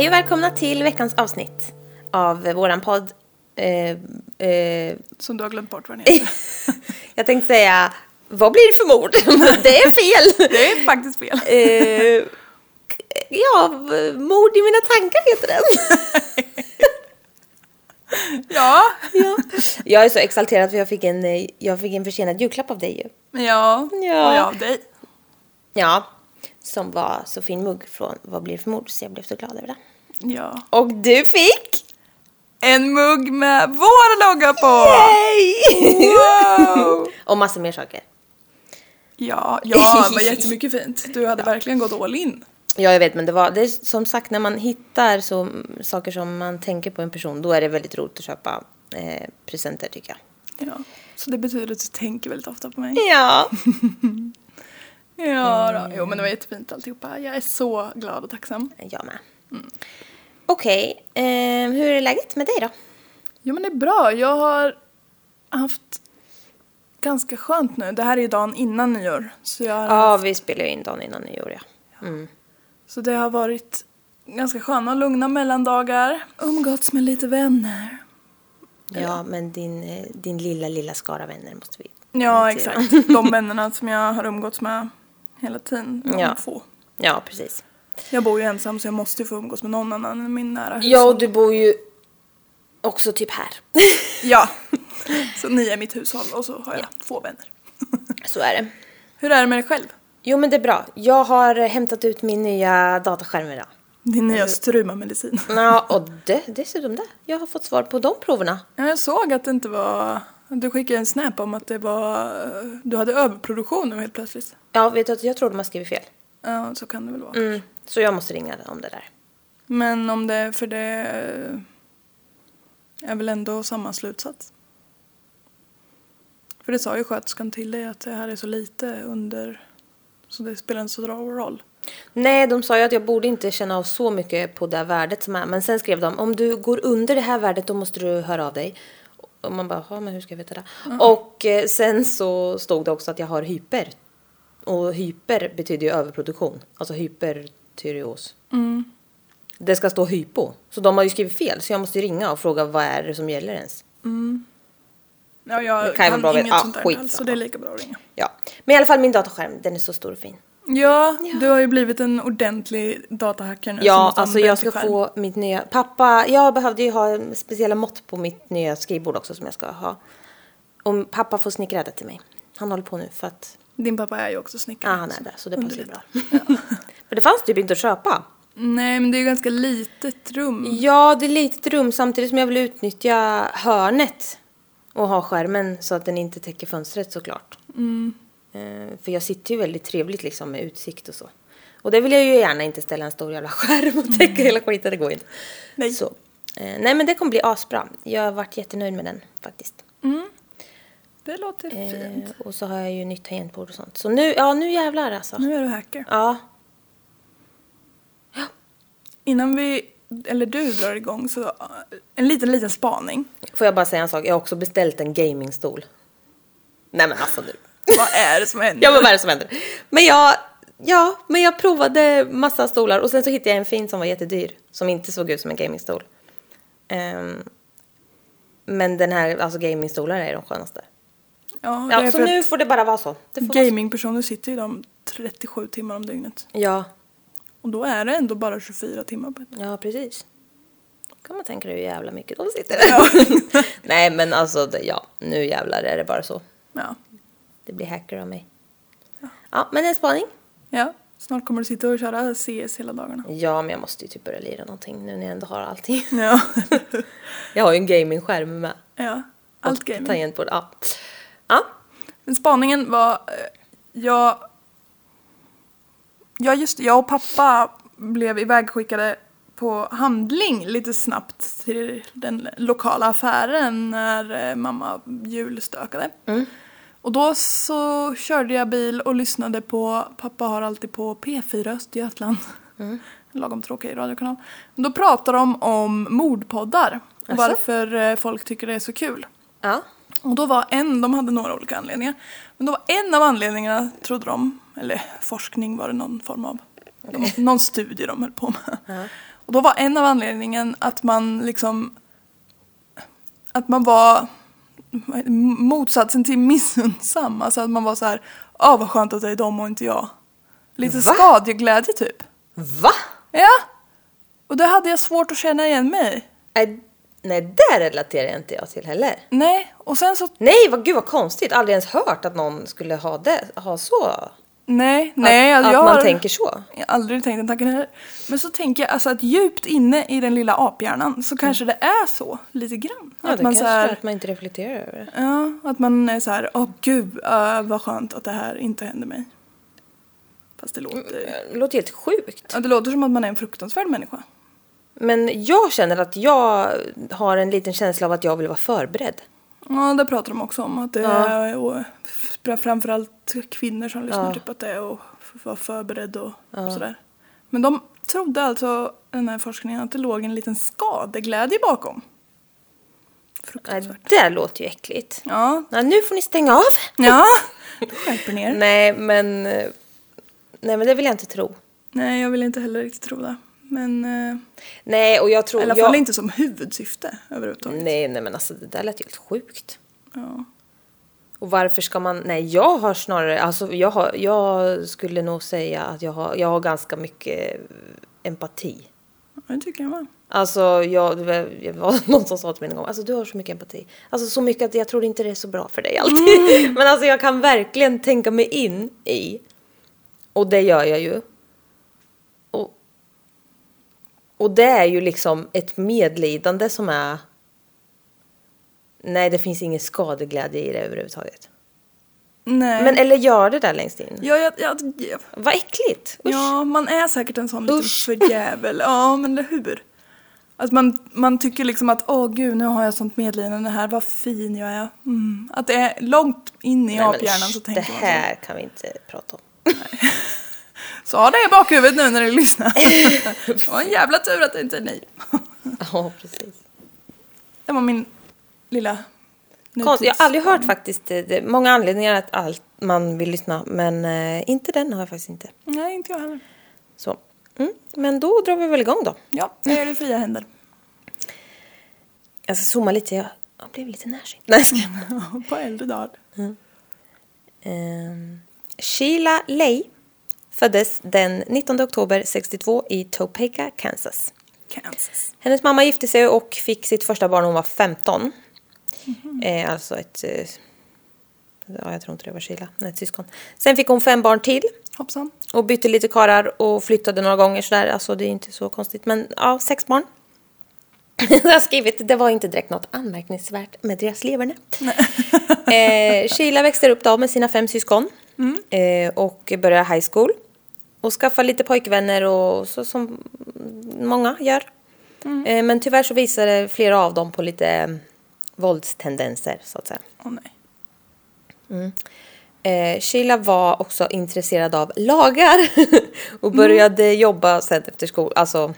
Hej och välkomna till veckans avsnitt av våran podd. Eh, eh, Som du har glömt bort vad den heter. jag tänkte säga, vad blir det för mord? Det är fel. Det är faktiskt fel. Eh, ja, mord i mina tankar heter den. Ja. ja. Jag är så exalterad för jag fick en, eh, jag fick en försenad julklapp av dig ju. Ja. Ja. Och jag av dig. Ja, som var så fin mugg från Vad blir det för mord? Så jag blev så glad över det. Ja. Och du fick? En mugg med vår logga på! Yay! Wow! Och massor mer saker. Ja, ja, det var jättemycket fint. Du hade verkligen gått all in. Ja, jag vet, men det var det är som sagt när man hittar så, saker som man tänker på en person, då är det väldigt roligt att köpa eh, presenter tycker jag. Ja. Så det betyder att du tänker väldigt ofta på mig. Ja. Ja, då. jo men det var jättefint alltihopa. Jag är så glad och tacksam. Jag med. Okej, eh, hur är läget med dig då? Jo men det är bra. Jag har haft ganska skönt nu. Det här är ju dagen innan nyår. Så, jag har Ja, vi spelar ju in dagen innan nyår ja. så det har varit ganska sköna och lugna mellandagar. Umgåtts med lite vänner. Ja, men din, eh, din lilla, lilla skara vänner måste vi... Ja, exakt. De vännerna som jag har umgåtts med hela tiden. De Ja. få. Ja, precis. Jag bor ju ensam så jag måste ju få umgås med någon annan än min nära Ja, och hushåll. du bor ju också typ här. Ja. Så ni är mitt hushåll och så har jag två vänner. Så är det. Hur är det med dig själv? Jo, men det är bra. Jag har hämtat ut min nya dataskärm idag. Din nya struma-medicin. Ja, och det, dessutom det. Jag har fått svar på de proverna. Ja, jag såg att det inte var... Du skickade en snap om att det var... Du hade överproduktion nu helt plötsligt. Ja, vet du att jag tror de har skrivit fel. Ja, så kan det väl vara. Mm, så jag måste ringa om det där. Men om det... För det är väl ändå samma slutsats. För det sa ju sköterskan till dig att det här är så lite under... Så det spelar inte så stor roll. Nej, de sa ju att jag borde inte känna av så mycket på det värdet som är. Men sen skrev de, om du går under det här värdet då måste du höra av dig. Och man bara, ja men hur ska jag veta det? Och eh, sen så stod det också att jag har hyper. Och hyper betyder ju överproduktion. Alltså hypertyreos. Det ska stå hypo. Så de har ju skrivit fel. Så jag måste ju ringa och fråga vad är det som gäller ens. Ja, Det jag kan kan, vara bra inget ah, sånt där skit alls, så det är lika bra att ringa. Ja. Men i alla fall min datorskärm, den är så stor och fin. Ja, du har ju blivit en ordentlig datahacker nu. Ja, alltså jag ska skärm. få mitt nya... Pappa, jag behövde ju ha speciella mått på mitt nya skrivbord också som jag ska ha. Och pappa får snickra det till mig. Han håller på nu för att... Din pappa är ju också Ja, snickare. han är det. Så det passar ju bra. Underlättar. För det fanns typ inte att köpa. Nej, men det är ju ganska litet rum. Ja, det är litet rum samtidigt som jag vill utnyttja hörnet och ha skärmen så att den inte täcker fönstret såklart. Eh, För jag sitter ju väldigt trevligt liksom med utsikt och så. Och det vill jag ju gärna inte ställa en stor jävla skärm och täcka hela skiten, det går inte. Nej. Så. eh, Nej men det kommer bli asbra. Jag har varit jättenöjd med den faktiskt. Det låter fint. Eh, och så har jag ju nytt tangentbord och sånt. Så nu, ja nu jävlar alltså. Nu är du hacker. Ja. Innan vi, eller du drar igång, så en liten, liten spaning. Får jag bara säga en sak? Jag har också beställt en gamingstol. Nej men alltså nu. Vad är det som händer? Ja men vad är det som händer? Men jag, ja, men jag provade massa stolar och sen så hittade jag en fin som var jättedyr. Som inte såg ut som en gamingstol. Ehm, men den här, alltså gamingstolar är de skönaste. Ja, Ja, så nu får det bara vara så. Gamingpersoner sitter ju de 37 timmar om dygnet. Ja, Och då är det ändå bara 24 timmar på ett. ja precis. Då kan man tänka hur jävla mycket de sitter där. Nej men alltså, det, ja, nu jävlar är det bara så. Ja. Det blir hacker av mig. Ja, men en spaning. ja. Snart kommer du sitta och köra CS hela dagarna. Ja, men jag måste ju typ börja lira någonting nu när jag ändå har allting. Ja. Jag har ju en gamingskärm med. ja. Allt Och gaming. Tangentbord, ja. Ja, Men spaningen var, eh, jag... Ja just det, jag och pappa blev ivägskickade på handling lite snabbt till den lokala affären när eh, mamma julstökade. Och då så körde jag bil och lyssnade på, pappa har alltid på P4 Östergötland. En lagom tråkig radiokanal. Då pratar de om mordpoddar och varför eh, folk tycker det är så kul. ja. Och då var en, de hade några olika anledningar. Men då var en av anledningarna, trodde de, eller forskning var det någon form av, någon studie de höll på med. Och då var en av anledningen att man liksom att man var motsatsen till missunnsam. Alltså att man var så här, åh vad skönt att det är de och inte jag. Lite Va? skadeglädje typ. Va? Ja. Och det hade jag svårt att känna igen mig. Nej, nej, det relaterar inte jag till heller. Nej, och sen så Nej, vad, gud vad konstigt. Aldrig ens hört att någon skulle ha, det, ha så. Nej, nej. att, alltså, att jag man har tänker så. jag har aldrig tänkt den tanken heller. Men så tänker jag alltså att djupt inne i den lilla aphjärnan så kanske det är så lite grann. Mm. Ja, att det man kanske så här, är att man inte reflekterar över det. Ja, att man är så här, åh gud uh, vad skönt att det här inte händer mig. Fast det låter, Det låter helt sjukt. ja, det låter som att man är en fruktansvärd människa. Men jag känner att jag har en liten känsla av att jag vill vara förberedd. Ja, det pratar de också om. Att det Ja. är och, fr- framförallt kvinnor som lyssnar Ja. typ att det är att vara förberedd och sådär. Men de trodde alltså, den här forskningen, att det låg en liten skadeglädje bakom. Nej, Fruktansvärt. det låter ju äckligt. Ja, Nej, nu får ni stänga av. ja. skärper ner. Nej, men... eh, Nej, men det vill jag inte tro. Nej, jag vill inte heller riktigt tro det. Men eh, Nej, och jag i tror... alla jag... fall inte som huvudsyfte överhuvudtaget. Nej, nej, men alltså det där lät ju helt sjukt. Ja. Och varför ska man... Nej, jag har snarare... Alltså, jag, har, jag skulle nog säga att jag har, jag har ganska mycket empati. Det tycker jag med. Alltså, jag, det var- någon som sa till mig en gång, alltså du har så mycket empati. Alltså så mycket att jag tror inte det är så bra för dig alltid. Men alltså jag kan verkligen tänka mig in i, och det gör jag ju. Och, och det är ju liksom ett medlidande som är... Nej, det finns ingen skadeglädje i det överhuvudtaget. Nej. Men eller gör det där längst in. ja, jag, jag, jag, Vad äckligt! Usch. ja, man är säkert en sån liten Usch. förjävel. Ja, men eller hur? Att man, man tycker liksom att åh gud, nu har jag sånt medlidande här, vad fin jag är. Mm. Att det är långt in i aphjärnan så tänker Det man så. här kan vi inte prata om. Så ha det i bakhuvudet nu när du lyssnar. det var en jävla tur att det inte är ni. Ja, precis. Det var min lilla Konst, jag har aldrig hört faktiskt det, det, många anledningar att allt man vill lyssna men eh, inte den har jag faktiskt inte. Nej, inte jag heller. Så. Mm. Men då drar vi väl igång då. Ja, jag gör det fria händer. Jag ska zooma lite, jag, jag blev lite närsynt. Nej, jag skojar. På äldre dagar. Ehm, Sheila Ley föddes den 19 oktober 62 i Topeka, Kansas. Kansas. Hennes mamma gifte sig och fick sitt första barn när hon var 15. Eh, alltså ett... Eh, ja, jag tror inte det var Sheila, nej, ett syskon. Sen fick hon fem barn till Hoppsan. och bytte lite karar och flyttade några gånger sådär. Alltså det är inte så konstigt. Men ja, sex barn. jag har skrivit, det var inte direkt något anmärkningsvärt med deras leverne. eh, Sheila växte upp då med sina fem syskon. Eh, och började high school. Och skaffade lite pojkvänner och så som många gör. Eh, men tyvärr så visade flera av dem på lite eh, våldstendenser så att säga. Åh nej. Eh, Sheila var också intresserad av lagar och började jobba sen efter skolan, alltså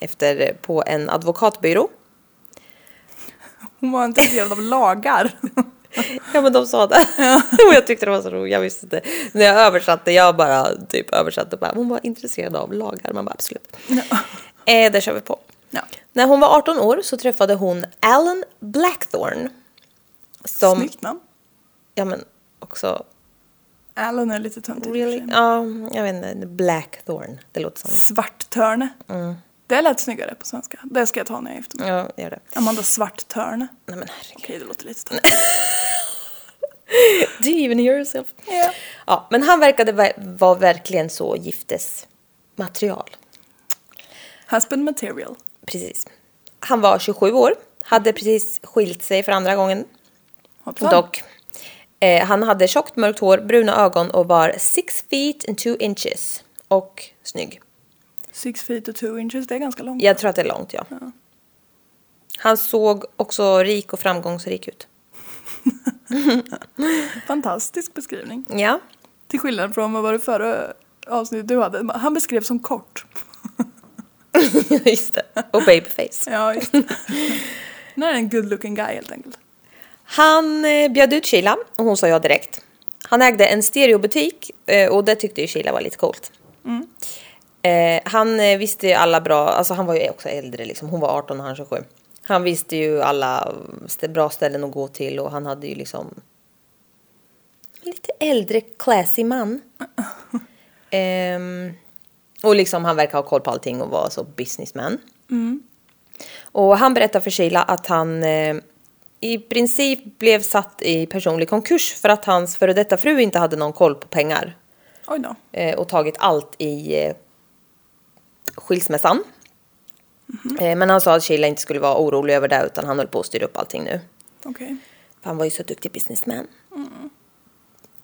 efter på en advokatbyrå. Hon var intresserad av lagar. Ja men de sa det. och jag tyckte det var så roligt, jag visste inte. När jag översatte, jag bara typ översatte bara, hon var intresserad av lagar. Man bara absolut. Ja. Eh, det kör vi på. Ja. När hon var 18 år så träffade hon Alan Blackthorne. Som, Snyggt namn. ja men också, Alan är lite töntigt. för really? Ja, jag vet inte, Blackthorne. Det låter som, Svarttörne. Det lät snyggare på svenska. Det ska jag ta när jag gifter mig. ja gör det. Amanda Svarttörne. Nej men herregud. Okej, det låter lite. Do you even yourself? Ja. Ja, men han verkade va- vara verkligen så giftesmaterial. Husband material. Precis. Han var 27 år, hade precis skilt sig för andra gången. Hoppsan. Dock. Eh, han hade tjockt mörkt hår, bruna ögon och var 6 feet and 2 inches. Och snygg. Six feet och two inches, det är ganska långt. Jag tror att det är långt, ja. Han såg också rik och framgångsrik ut. Fantastisk beskrivning. Ja. Till skillnad från vad var det förra avsnittet du hade? Han beskrevs som kort. Just det. Och babyface. Ja, just det. Han är en good looking guy helt enkelt. Han eh, bjöd ut Sheila och hon sa ja direkt. Han ägde en stereobutik eh, och det tyckte ju Sheila var lite coolt. Eh, han eh, visste ju alla bra, alltså han var ju också äldre liksom, hon var 18 och han 27. Han visste ju alla st- bra ställen att gå till och han hade ju liksom lite äldre classy man. Ehm, och liksom han verkar ha koll på allting och vara så businessman. Och han berättar för Sheila att han eh, i princip blev satt i personlig konkurs för att hans före detta fru inte hade någon koll på pengar Oj då. eh, och tagit allt i skilsmässan. Eh, men han sa att Sheila inte skulle vara orolig över det utan han höll på att styra upp allting nu. Okej. För han var ju så duktig businessman.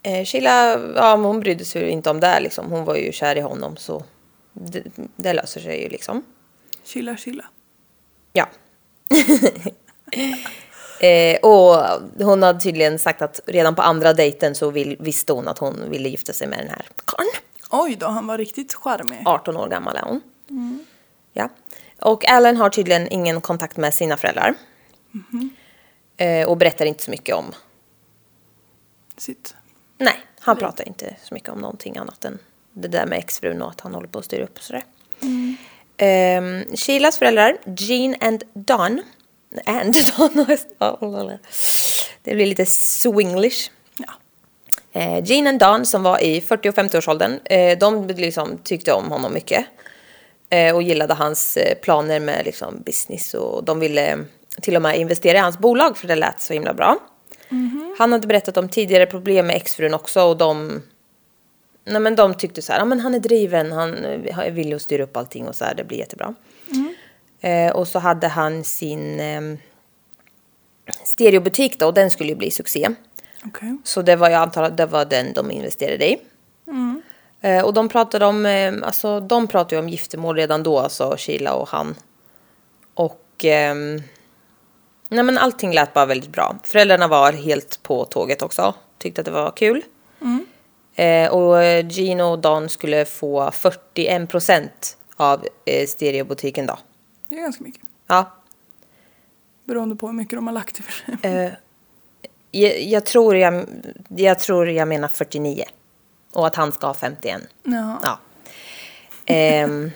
Eh, Sheila, ja hon brydde sig ju inte om det liksom. Hon var ju kär i honom så det, det löser sig ju liksom. Chilla, chilla. Ja. eh, och hon hade tydligen sagt att redan på andra dejten så vill, visste hon att hon ville gifta sig med den här karln. Oj då, han var riktigt charmig. 18 år gammal är hon. Ja. Och Alan har tydligen ingen kontakt med sina föräldrar. Eh, och berättar inte så mycket om... Sitt. Nej, han pratar inte så mycket om någonting annat än det där med exfrun och att han håller på att styra upp och sådär. Mm. Sheilas föräldrar, Jean and Don. And Don. det blir lite swinglish. Ja. Eh, Jean and Don som var i 40 och 50-årsåldern, eh, de liksom tyckte om honom mycket. Eh, och gillade hans eh, planer med liksom, business och de ville eh, till och med investera i hans bolag för det lät så himla bra. Han hade berättat om tidigare problem med exfrun också och de, nej, men de tyckte så här, ja, men han är driven, han eh, vill ju styra upp allting och så här, det blir jättebra. Eh, och så hade han sin eh, stereobutik då och den skulle ju bli succé. Okej. Så det var jag antar att det var den de investerade i. Eh, och de pratade om, eh, alltså de pratade ju om giftermål redan då, alltså Sheila och han. Och ehm, nej men allting lät bara väldigt bra. Föräldrarna var helt på tåget också, tyckte att det var kul. Eh, och eh, Gino och Don skulle få 41 procent av eh, stereobutiken då. Det är ganska mycket. Ja, Beroende på hur mycket de har lagt i för sig. Eh, jag, jag, tror jag, jag tror jag menar 49. Och att han ska ha 51. Jaha. Ja. Ehm,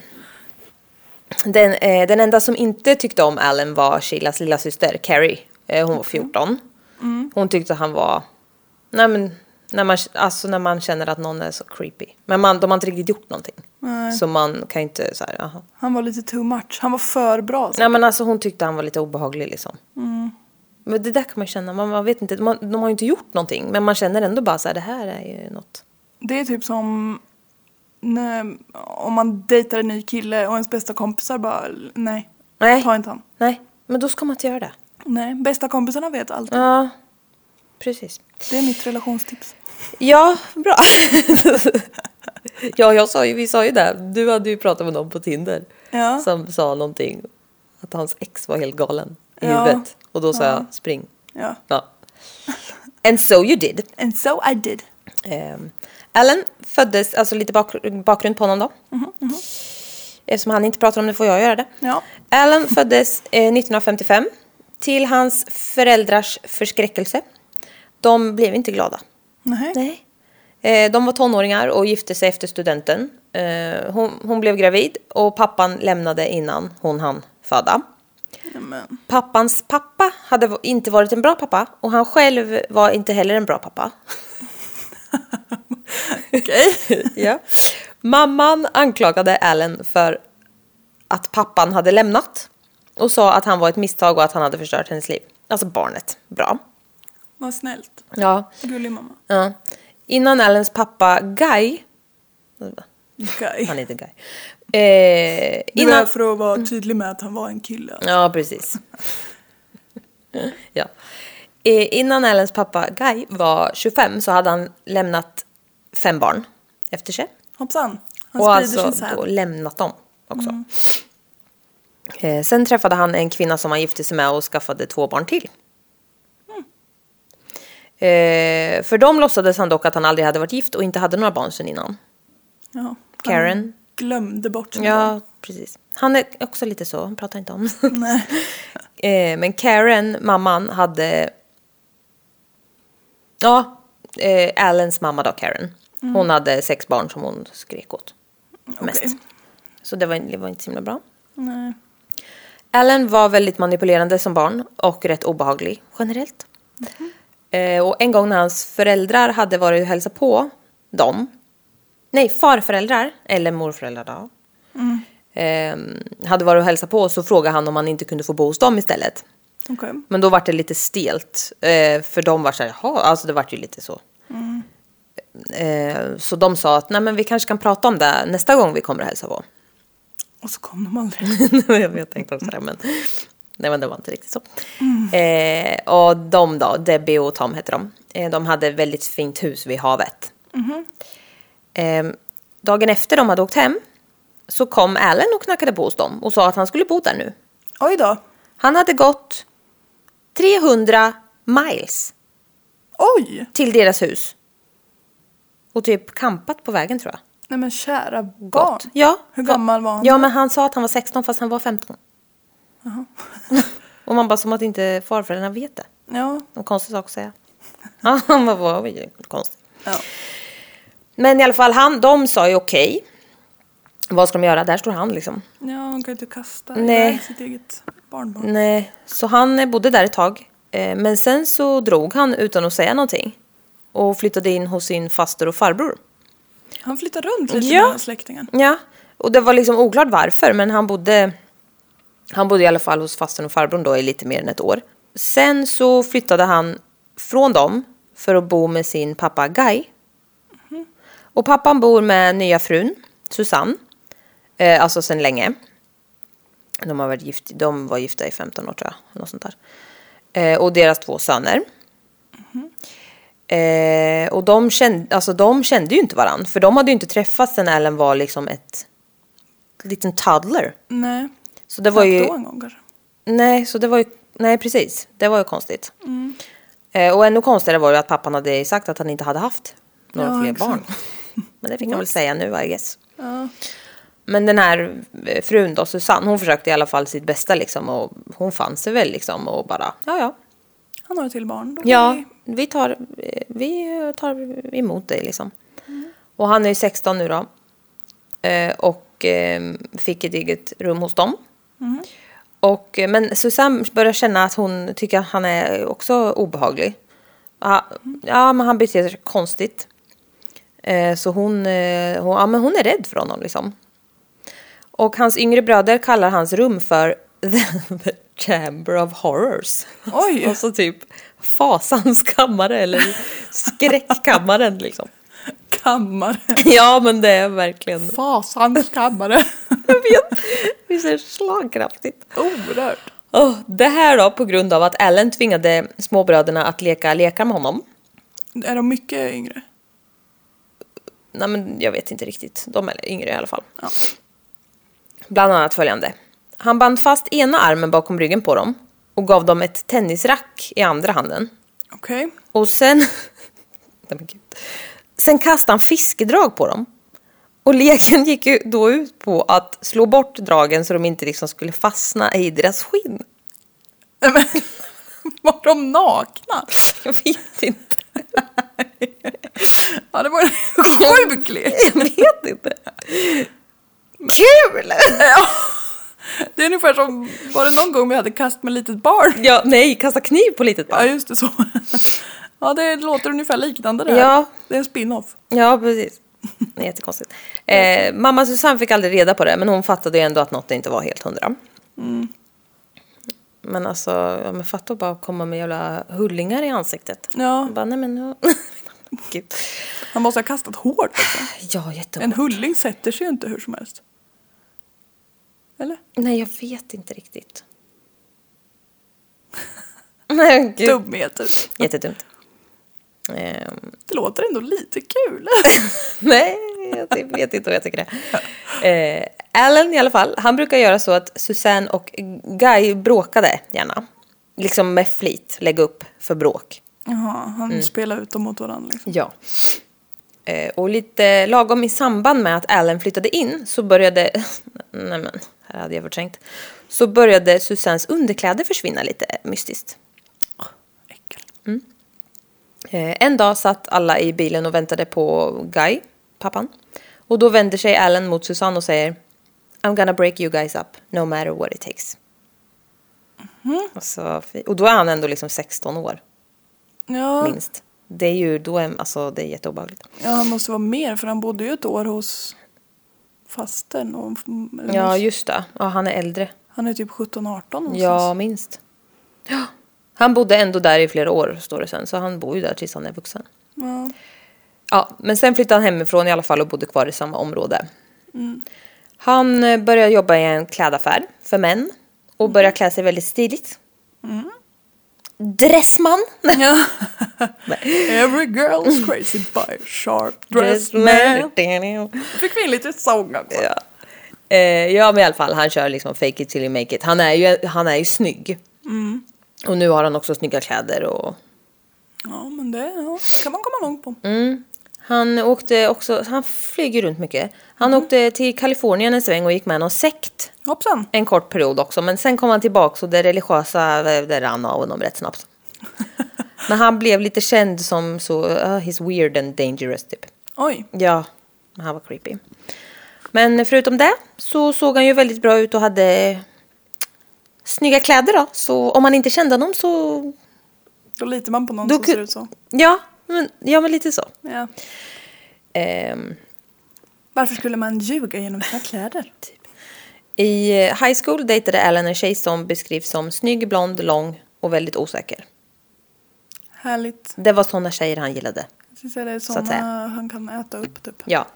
den, eh, den enda som inte tyckte om Allen var Sheilas lilla syster Carrie. Eh, hon var 14. Hon tyckte han var... Nej men, när man, alltså när man känner att någon är så creepy. Men man, de har inte riktigt gjort någonting. Nej. Så man kan ju inte så här, jaha. Han var lite too much. Han var för bra. Nej men alltså hon tyckte han var lite obehaglig liksom. Men det där kan man känna, man, man vet inte, man, de har ju inte gjort någonting. Men man känner ändå bara så här, det här är ju något. Det är typ som när, om man dejtar en ny kille och ens bästa kompisar bara nej, Nej, ta inte han. nej, men då ska man inte göra det. Nej, bästa kompisarna vet allt. Ja, precis. Det är mitt relationstips. Ja, bra. ja, jag sa ju, vi sa ju det. Du hade ju pratat med någon på Tinder Ja. som sa någonting. Att hans ex var helt galen i Ja. huvudet. Och då sa jag spring. Ja. Ja. And so you did. And so I did. Um, Alan föddes, alltså lite bak, bakgrund på honom då. Eftersom han inte pratar om det får jag göra det. Ja. Alan föddes eh, 1955 till hans föräldrars förskräckelse. De blev inte glada. Nej. Nej. Eh, de var tonåringar och gifte sig efter studenten. Eh, hon, hon blev gravid och pappan lämnade innan hon hann föda. Men, Pappans pappa hade inte varit en bra pappa och han själv var inte heller en bra pappa. Okej. ja. Mamman anklagade Allen för att pappan hade lämnat och sa att han var ett misstag och att han hade förstört hennes liv. Alltså barnet. Bra. Vad snällt. Ja. Gullig mamma. ja. Innan Allens pappa Guy, Okej. han heter Guy, eh, Det innan, var för att vara tydlig med att han var en kille. Ja, precis. ja. Eh, innan Allens pappa Guy var 25 så hade han lämnat fem barn efter sig. Hoppsan. Han och sprider alltså då lämnat dem också. Eh, sen träffade han en kvinna som han gifte sig med och skaffade två barn till. Eh, för dem låtsades han dock att han aldrig hade varit gift och inte hade några barn sedan innan. Ja. Karen. Glömde bort sina Ja, barn. precis. Han är också lite så, han pratar inte om. Nej. eh, men Karen, mamman, hade... Ja, eh, Allens mamma då, Karen. Hon hade sex barn som hon skrek åt. Mest. Okej. Så det var, det var inte så himla bra. Nej. Ellen var väldigt manipulerande som barn och rätt obehaglig generellt. Eh, och en gång när hans föräldrar hade varit och hälsat på dem, nej farföräldrar eller morföräldrar då, eh, hade varit och hälsat på så frågade han om han inte kunde få bo hos dem istället. Okej. Men då var det lite stelt. Eh, för de var så här, jaha, alltså det var ju lite så. Eh, så de sa att nej men vi kanske kan prata om det nästa gång vi kommer och hälsa på. Och så kom de aldrig. jag tänkte också det, men, nej, men det var inte riktigt så. Eh, och de då, Debbie och Tom hette de. Eh, de hade ett väldigt fint hus vid havet. Eh, dagen efter de hade åkt hem så kom Allen och knackade på hos dem och sa att han skulle bo där nu. Oj då. Han hade gått 300 miles Oj! till deras hus. Och typ campat på vägen tror jag. Nej men kära barn. Gott. Ja. Hur gammal var han? Ja, men han sa att han var 16 fast han var 15. och man bara som att inte farföräldrarna vet det. Ja. En konstig sak att säga. Ja, han var ju konstigt. ja. Men i alla fall, han, de sa ju okej. Vad ska de göra? Där står han liksom. Ja, hon kan ju inte kasta Nej. sitt eget barnbarn. Nej, så han bodde där ett tag. Eh, Men sen så drog han utan att säga någonting. Och flyttade in hos sin faster och farbror. Han flyttar runt lite Ja. med släktingen. Ja, och det var liksom oklart varför, men han bodde, han bodde i alla fall hos fastern och farbrorn då i lite mer än ett år. Sen så flyttade han från dem för att bo med sin pappa Guy. Och pappan bor med nya frun, Susanne, eh, alltså sedan länge. De, har varit gift, de var gifta i 15 år tror jag, något sånt där. Eh, och deras två söner. Eh, och de kände, alltså de kände ju inte varandra. För de hade ju inte träffats sen Ellen var liksom ett liten toddler. Nej. Så det var ju... Då en gång kanske. Nej, så det var ju... Nej, precis. Det var ju konstigt. Eh, och ännu konstigare var ju att pappan hade sagt att han inte hade haft några Ja, fler exakt. barn. Men det fick han väl säga nu, I guess. Ja. Men den här eh, frun då, Susanne, hon försökte i alla fall sitt bästa liksom. Och hon fann sig väl liksom och bara, ja ja. Han har ett till barn. Då Ja, vi- vi tar, vi tar emot dig liksom. Och han är ju 16 nu då. Eh, och eh, fick ett eget rum hos dem. Och, eh, men Susanne börjar känna att hon tycker att han är också obehaglig. Ja, ja men han beter sig konstigt. Eh, så hon, eh, hon, ja, men hon är rädd för honom liksom. Och hans yngre bröder kallar hans rum för The Chamber of Horrors. Oj. Och så typ fasans kammare eller skräckkammaren liksom. Kammare. Ja men det är verkligen, Fasans kammare. jag vet, visst är det slagkraftigt. Oerhört. Oh, det här då på grund av att Ellen tvingade småbröderna att leka lekar med honom. Är de mycket yngre? Nej men jag vet inte riktigt, de är yngre i alla fall. Ja. Bland annat följande. Han band fast ena armen bakom ryggen på dem och gav dem ett tennisrack i andra handen. Okej. Och sen... Sen kastade han fiskedrag på dem. Och leken gick ju då ut på att slå bort dragen så de inte liksom skulle fastna i deras skinn. Nej, men, Var de nakna? Jag vet inte. Ja, det var sjuk lek. Jag vet inte. Kul! Ja. Det är ungefär som, var det någon gång vi hade kast med litet barn? Ja, nej, kasta kniv på litet Ja, barn. just det så. Ja, det låter ungefär liknande det här. Ja. Det är en spin-off. Ja, precis. Det är jättekonstigt. Eh, mamma Susanne fick aldrig reda på det, men hon fattade ju ändå att något inte var helt hundra. Men alltså, ja, men fatta att bara komma med jävla hullingar i ansiktet. Ja, Bara, nej men... ja. Gud. han måste ha kastat hårt också. Ja, jättehårt. En hulling sätter sig ju inte hur som helst. Eller? Nej, jag vet inte riktigt. Nej, gud. Dumheter. Jättedumt. Ehm, Det låter ändå lite kul. nej, jag vet inte vad jag tycker det. Eh, Alan i alla fall, han brukar göra så att Susanne och Guy bråkade gärna. Liksom med flit, lägga upp för bråk. Jaha, han Mm. spelar ut dem mot varandra liksom. Ja. Eh, och lite lagom i samband med att Alan flyttade in så började, nej men, här hade jag förträngt. Så började Susannes underkläder försvinna lite mystiskt. Äckel. Eh, en dag satt alla i bilen och väntade på Guy, pappan. Och då vänder sig Alan mot Susanne och säger I'm gonna break you guys up no matter what it takes. Mhm. Och, så, och då är han ändå liksom 16 år, Ja, minst. Det är ju, då är, alltså det är jätteobehagligt. ja, han måste vara mer för han bodde ju ett år hos fasten. Och, Ja, hos- just det. Ja, han är äldre. Han är typ 17-18 någonstans. Ja, minst. Ja. Han bodde ändå där i flera år, står det sen. Så han bor ju där tills han är vuxen. Ja. Ja, men sen flyttade han hemifrån i alla fall och bodde kvar i samma område. Han eh, började jobba i en klädaffär för män och började klä sig väldigt stiligt. Dressman! Ja. Every girl is crazy by a sharp dressed man. Fick vi in lite sång också. Ja. Eh, ja, men i alla fall, han kör liksom fake it till you make it. Han är ju, han är ju snygg. Och nu har han också snygga kläder och Ja, men det ja, kan man komma långt på. Mm. Han åkte också, han flyger runt mycket. Han åkte till Kalifornien en sväng och gick med någon sekt Hoppsan. en kort period också. Men sen kom han tillbaka och det religiösa, det rann av honom rätt snabbt. men han blev lite känd som så, uh, he's weird and dangerous typ. Oj. Ja, han var creepy. Men förutom det så såg han ju väldigt bra ut och hade snygga kläder då. Så om man inte kände honom så, Då litar man på någon Då som ser ut så. ja, men, ja men lite så. Ja. Ehm, Varför skulle man ljuga genom sina kläder? I eh, high school dejtade Alan en tjej som beskrivs som snygg, blond, lång och väldigt osäker. Härligt. Det var sådana tjejer han gillade. Det är Så att säga. han kan äta upp typ. Ja,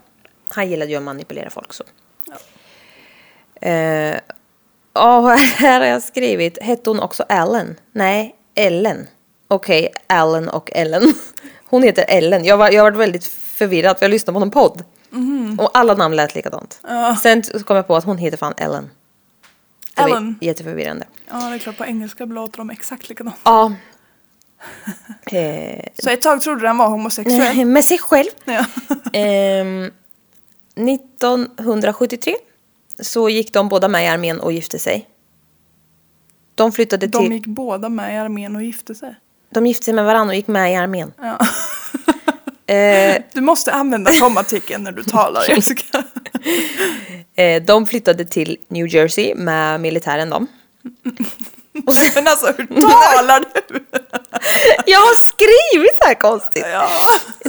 han gillade ju att manipulera folk så. Ja. Eh, Ja, här har jag skrivit, hette hon också Ellen? Nej, Ellen. Okej, Allen och Ellen. Hon heter Ellen. Jag var, jag var väldigt förvirrad för jag lyssnade på någon podd. Och alla namn lät likadant. Ja. Sen så kom jag på att hon heter fan Ellen. Det var Ellen. Jätteförvirrande. Ja, det är klart på engelska låter de exakt likadant. Ja. Eh, Så ett tag trodde du han var homosexuell. med sig själv. Ja. Ehm, 1973 så gick de båda med i armén och gifte sig. De flyttade De till... gick båda med i armén och gifte sig. De gifte sig med varandra och gick med i armén. Ja. Eh, Du måste använda kommatecken när du talar Jessica. eh, de flyttade till New Jersey med militären då. Och sen, Men alltså hur talar du? jag har skrivit så här konstigt. Ja.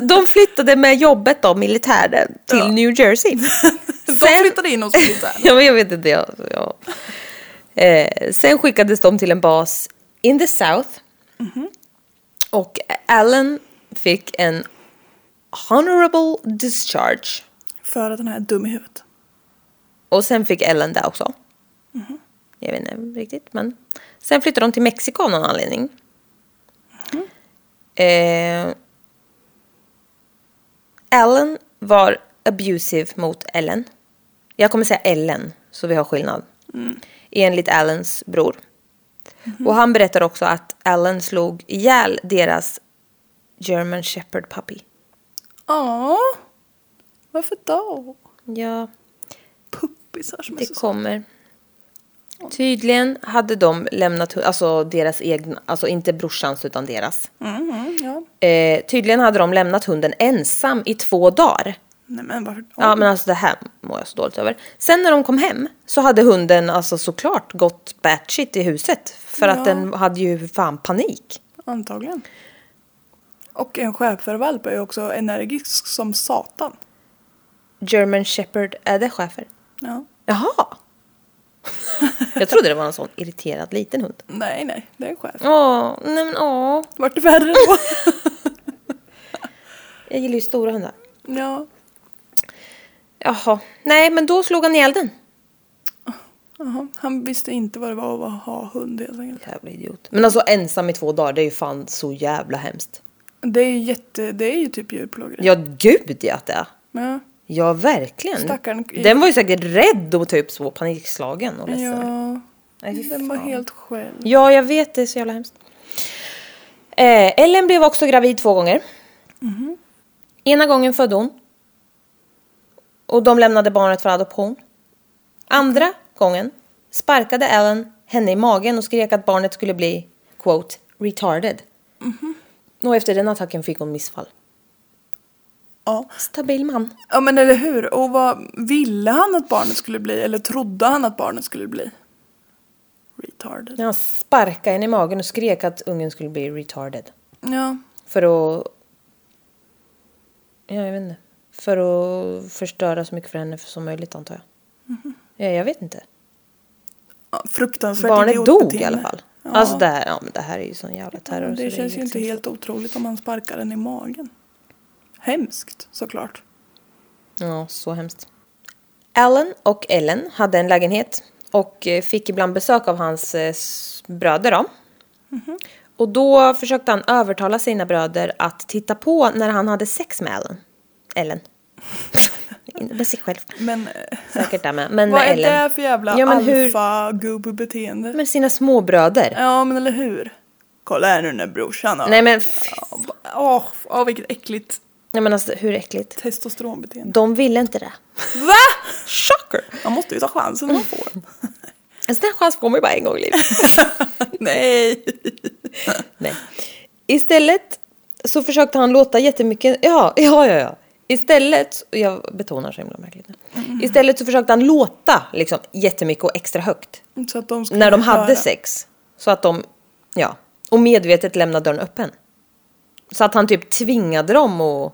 De flyttade med jobbet då, militären, till Ja. New Jersey. De flyttade in hos militären. ja, men jag vet inte. Jag, jag. Eh, sen skickades de till en bas in the South. Och Allen fick en honorable discharge. För att den här är dum i huvudet. Och sen fick Ellen det också. Jag vet inte riktigt, men. Sen flyttade de till Mexiko av någon anledning. Eh, Ellen var abusive mot Ellen. Jag kommer säga Ellen, så vi har skillnad. Enligt Allens bror. Och han berättar också att Allen slog ihjäl deras German Shepherd puppy. Ja. Varför då? Ja, Puppisar som är Det så kommer. Tydligen hade de lämnat, alltså deras egna, alltså inte brorsans utan deras. Mm, mm, ja. Eh, tydligen hade de lämnat hunden ensam i två dagar. Nej men varför? Ja men alltså det här mår jag så dåligt över. Sen när de kom hem så hade hunden alltså såklart gått batshit i huset. För Ja. att den hade ju fan panik. Antagligen. Och en schäfervalp är ju också energisk som satan. German Shepherd, är det schäfer? Ja. Jaha! jag trodde det var en sån irriterad liten hund. Nej, nej, det är en schäfer. Åh, nej men åh. Vart det värre då? Jag gillar ju stora hundar. ja. Jaha, nej men då slog han ihjäl den. Jaha. Han visste inte vad det var att ha hund helt enkelt. Jävla idiot. Men alltså ensam i två dagar, det är ju fan så jävla hemskt. Det är ju jätte, det är ju typ djurplågeri. Ja, gud ja det. Ja. Ja, verkligen. Stackarn. Den var ju säkert rädd och typ så panikslagen och ledsen. Ja. Nej, Den var helt själv. Ja, jag vet. Det är så jävla hemskt. Eh, Ellen blev också gravid två gånger. Ena gången födde hon. Och de lämnade barnet för adoption. Andra gången sparkade Ellen henne i magen och skrek att barnet skulle bli, quote, retarded. Och efter den attacken fick hon missfall. Ja. Stabil man. ja, men eller hur? Och vad ville han att barnet skulle bli? Eller trodde han att barnet skulle bli? Retarded. Han sparkade henne i magen och skrek att ungen skulle bli retarded. Ja. För att... Ja, jag vet inte. För att förstöra så mycket för henne som möjligt antar jag. Mhm. Ja, jag vet inte. ja fruktansvärt Barnet dog i alla fall. Ja. Alltså det här, ja, men det här är ju sån jävla Ja, terror. så det känns ju inte helt otroligt om man sparkar den i magen. Hemskt såklart. Ja, så hemskt. Alan och Ellen hade en lägenhet och eh, fick ibland besök av hans eh, bröder då. Mhm. Och då försökte han övertala sina bröder att titta på när han hade sex med Ellen. Ellen. Med sig själv. Men Säkert där med. Men vad är Ellen. det för jävla Ja, alfa-gubb-beteende? Med sina småbröder. Ja men eller hur? Kolla här nu när brorsan har... Nej men, Åh, åh, vilket äckligt nej men alltså hur äckligt. testosteronbeteende. De ville inte det. Va? Shocker! Man måste ju ta chansen man får. En sån här chans får man ju bara en gång i livet. Nej. Nej. Istället så försökte han låta jättemycket, ja, ja, ja, ja. Istället, jag betonar så himla märkligt nu. Istället så försökte han låta liksom jättemycket och extra högt. Så att de skulle När de hade höra. sex. Så att de, ja. Och medvetet lämnade dörren öppen. Så att han typ tvingade dem och...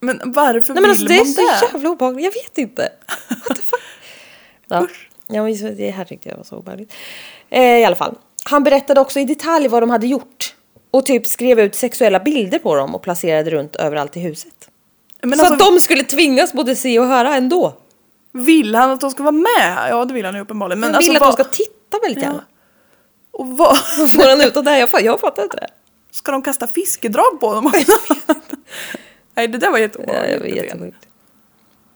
Men varför Nej men vill alltså det är man så det? jävla obehagligt, jag vet inte. What the fuck? Ja, Usch. ja men det här tyckte jag var så obehagligt. Eh, I alla fall. Han berättade också i detalj vad de hade gjort. Och typ skrev ut sexuella bilder på dem och placerade runt överallt i huset. Men så alltså, att de skulle tvingas både se och höra ändå. vill han att de ska vara med? Ja det vill han ju uppenbarligen. Men alltså vill att vad... de ska titta väldigt Ja. gärna. Och vad... Får han ut av det här? Jag, fa- jag fattar inte det. Ska de kasta fiskedrag på dem också? Nej det där var Ja, jätteobehagligt. det var jättesjukt.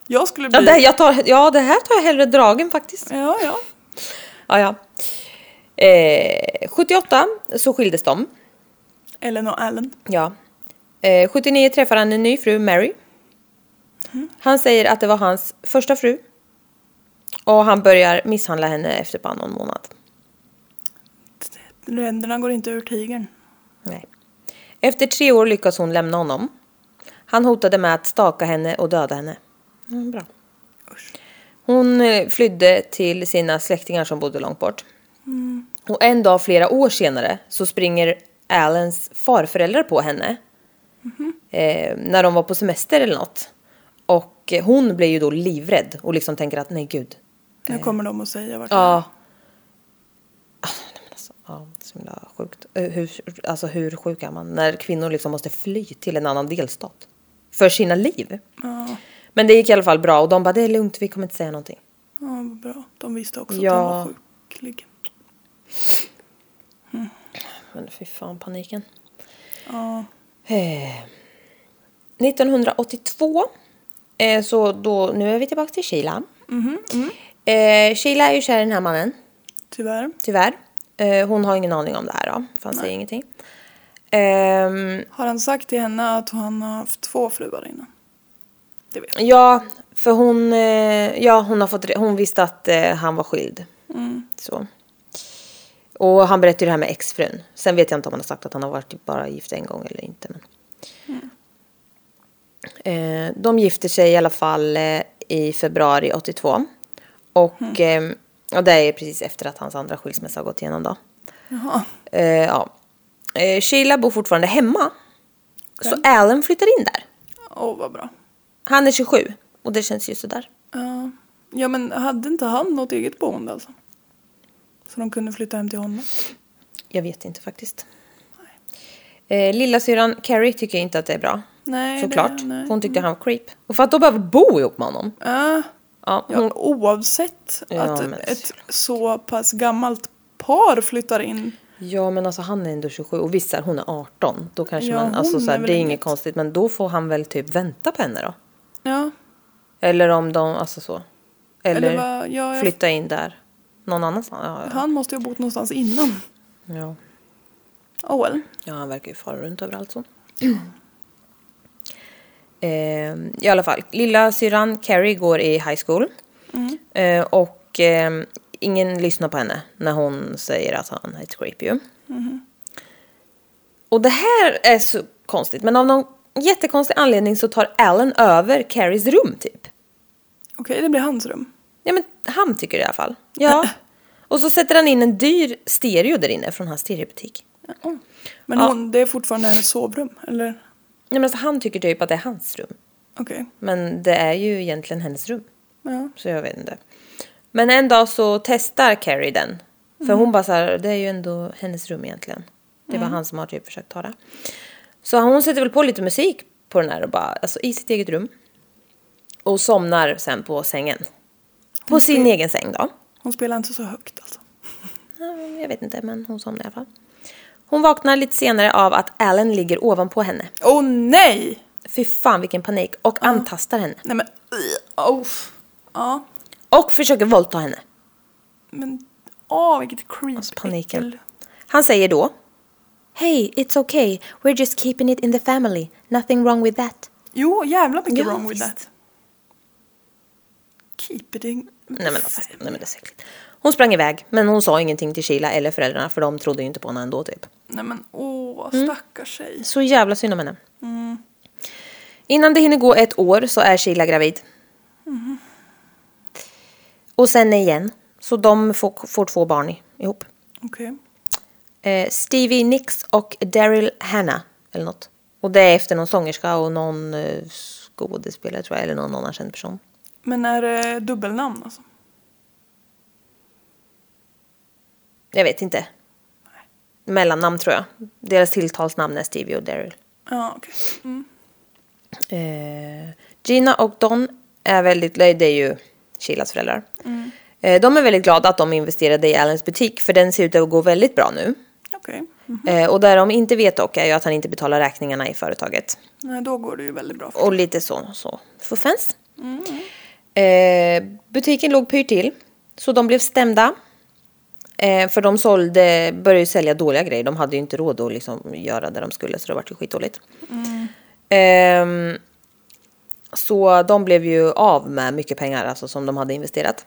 Jag skulle bli... Ja, det, här- jag tar, ja, det här tar jag hellre dragen faktiskt. Ja, ja. Ja, ja. Eh, 78 så skildes de. Ellen och Allen. Ja. Eh, 79 träffar han en ny fru, Mary. Han säger att det var hans första fru. Och han börjar misshandla henne efter bara någon månad. Ränderna går inte ur tigern. Nej. Efter tre år lyckas hon lämna honom. Han hotade med att staka henne och döda henne. Mm, bra. Usch. Hon eh, flydde till sina släktingar som bodde långt bort. Och en dag flera år senare så springer Allens farföräldrar på henne. Eh, när de var på semester eller något. Och eh, hon blir ju då livrädd och liksom tänker att nej gud. Nu kommer de att säga vart Ja. Ah, Alltså, ja, så himla sjukt. Eh, Hur, alltså hur sjuk är man när kvinnor liksom måste fly till en annan delstat? För sina liv. Ja, Men det gick i alla fall bra och de bara det är lugnt, vi kommer inte säga någonting. ja vad bra. De visste också Ja. att han var sjuklig. Men fy fan paniken. Ja. Eh, 1982, eh, så då, nu är vi tillbaka till Sheila. Eh, Sheila är ju kär i den här mannen, Tyvärr. tyvärr. Eh, hon har ingen aning om det här då, för han säger ingenting. Ehm, Har han sagt till henne att han har haft två fruar innan? Det vet jag. ja, för hon, eh, ja, hon, har fått, hon visste att eh, han var skild. Så. Och han berättade ju det här med exfrun. Sen vet jag inte om han har sagt att han har varit bara gift en gång eller inte. Men. Eh, de gifter sig i alla fall eh, i februari 82. Och eh, ja, det är precis efter att hans andra skilsmässa har gått igenom då. Jaha. Eh, ja. eh, Sheila bor fortfarande hemma. Så Alan flyttar in där. Åh, vad bra. Han är 27 och det känns ju sådär. Ja. ja, men hade inte han något eget boende alltså? Så de kunde flytta hem till honom? Jag vet inte faktiskt. Eh, Lilla syran Carrie tycker inte att det är bra. Nej, Såklart. Det, nej. Hon tyckte han var creep. Och för att de behöver bo ihop med honom. Ja, Ja, ja, hon, oavsett Ja, att men- ett så pass gammalt par flyttar in. ja men alltså han är ändå 27 och visst är hon är 18. Då kanske Ja, man, alltså hon så här, är väl det är inget konstigt. Men då får han väl typ vänta på henne då. Ja, Eller om de, alltså så. Eller, eller vad, ja, jag, flytta in där. Någon annanstans. Ja, ja. han måste ju ha bott någonstans innan. ja. Oh well. Ja, han verkar ju fara runt överallt så. eh, I alla fall, lilla syran Carrie går i high school. Eh, och eh, ingen lyssnar på henne när hon säger att han är ett creep ju. Och det här är så konstigt, men av någon jättekonstig anledning så tar Alan över Carries rum typ. Okej, det blir hans rum. Ja men han tycker det i alla fall. Ja. Och så sätter han in en dyr stereo där inne från hans stereobutik. Men Ja. hon, det är fortfarande hennes sovrum, eller? Ja, men alltså, han tycker typ att det är hans rum. Okej. Men det är ju egentligen hennes rum. Ja. Så jag vet inte. Men en dag så testar Carrie den. För hon bara så här, det är ju ändå hennes rum egentligen. Det var han som har typ försökt ta det. Så hon sätter väl på lite musik på den här och bara, alltså i sitt eget rum. Och somnar sen på sängen. På sin egen säng då. Hon spelar inte så högt alltså. Ja, Jag vet inte, men hon somnar i alla fall. Hon vaknar lite senare av att Alan ligger ovanpå henne. Åh oh, nej! Fy fan vilken panik. Och antastar henne. Nej men, oh. Ja. Och försöker våldta henne. Men, åh vilket creep. Alltså paniken. Han säger då Hey, it's okay. We're just keeping it in the family. Nothing wrong with that. Jo, jävla mycket Ja, wrong with that. Keep it in... Nej men, alltså, nej men det är äckligt. Hon sprang iväg, men hon sa ingenting till Sheila eller föräldrarna för de trodde ju inte på henne ändå typ. Nej men åh, Mm. stackars tjej. Så jävla synd om henne. Innan det hinner gå ett år så är Sheila gravid. Och sen igen. Så de får, får två barn i- ihop. Okej. Eh, Stevie Nicks och Daryl Hannah. Eller något. Och det är efter någon sångerska och någon eh, skådespelare tror jag. Eller någon annan känd person. Men är det dubbelnamn alltså? Jag vet inte. Mellannamn tror jag. Deras tilltalsnamn är Stevie och Daryl. Ja, okej. Mm. Eh, Gina och Don är väldigt, det är ju Sheilas föräldrar. Eh, de är väldigt glada att de investerade i Allens butik för den ser ut att gå väldigt bra nu. Okej. Mm. Eh, och där de inte vet dock är ju att han inte betalar räkningarna i företaget. Nej, då går det ju väldigt bra för Och lite så, så fuffens. Eh, butiken låg pyrt till. Så de blev stämda. Eh, för de sålde, började ju sälja dåliga grejer. De hade ju inte råd att liksom göra det de skulle så det var ju skitdåligt. Ehm, så de blev ju av med mycket pengar alltså, som de hade investerat.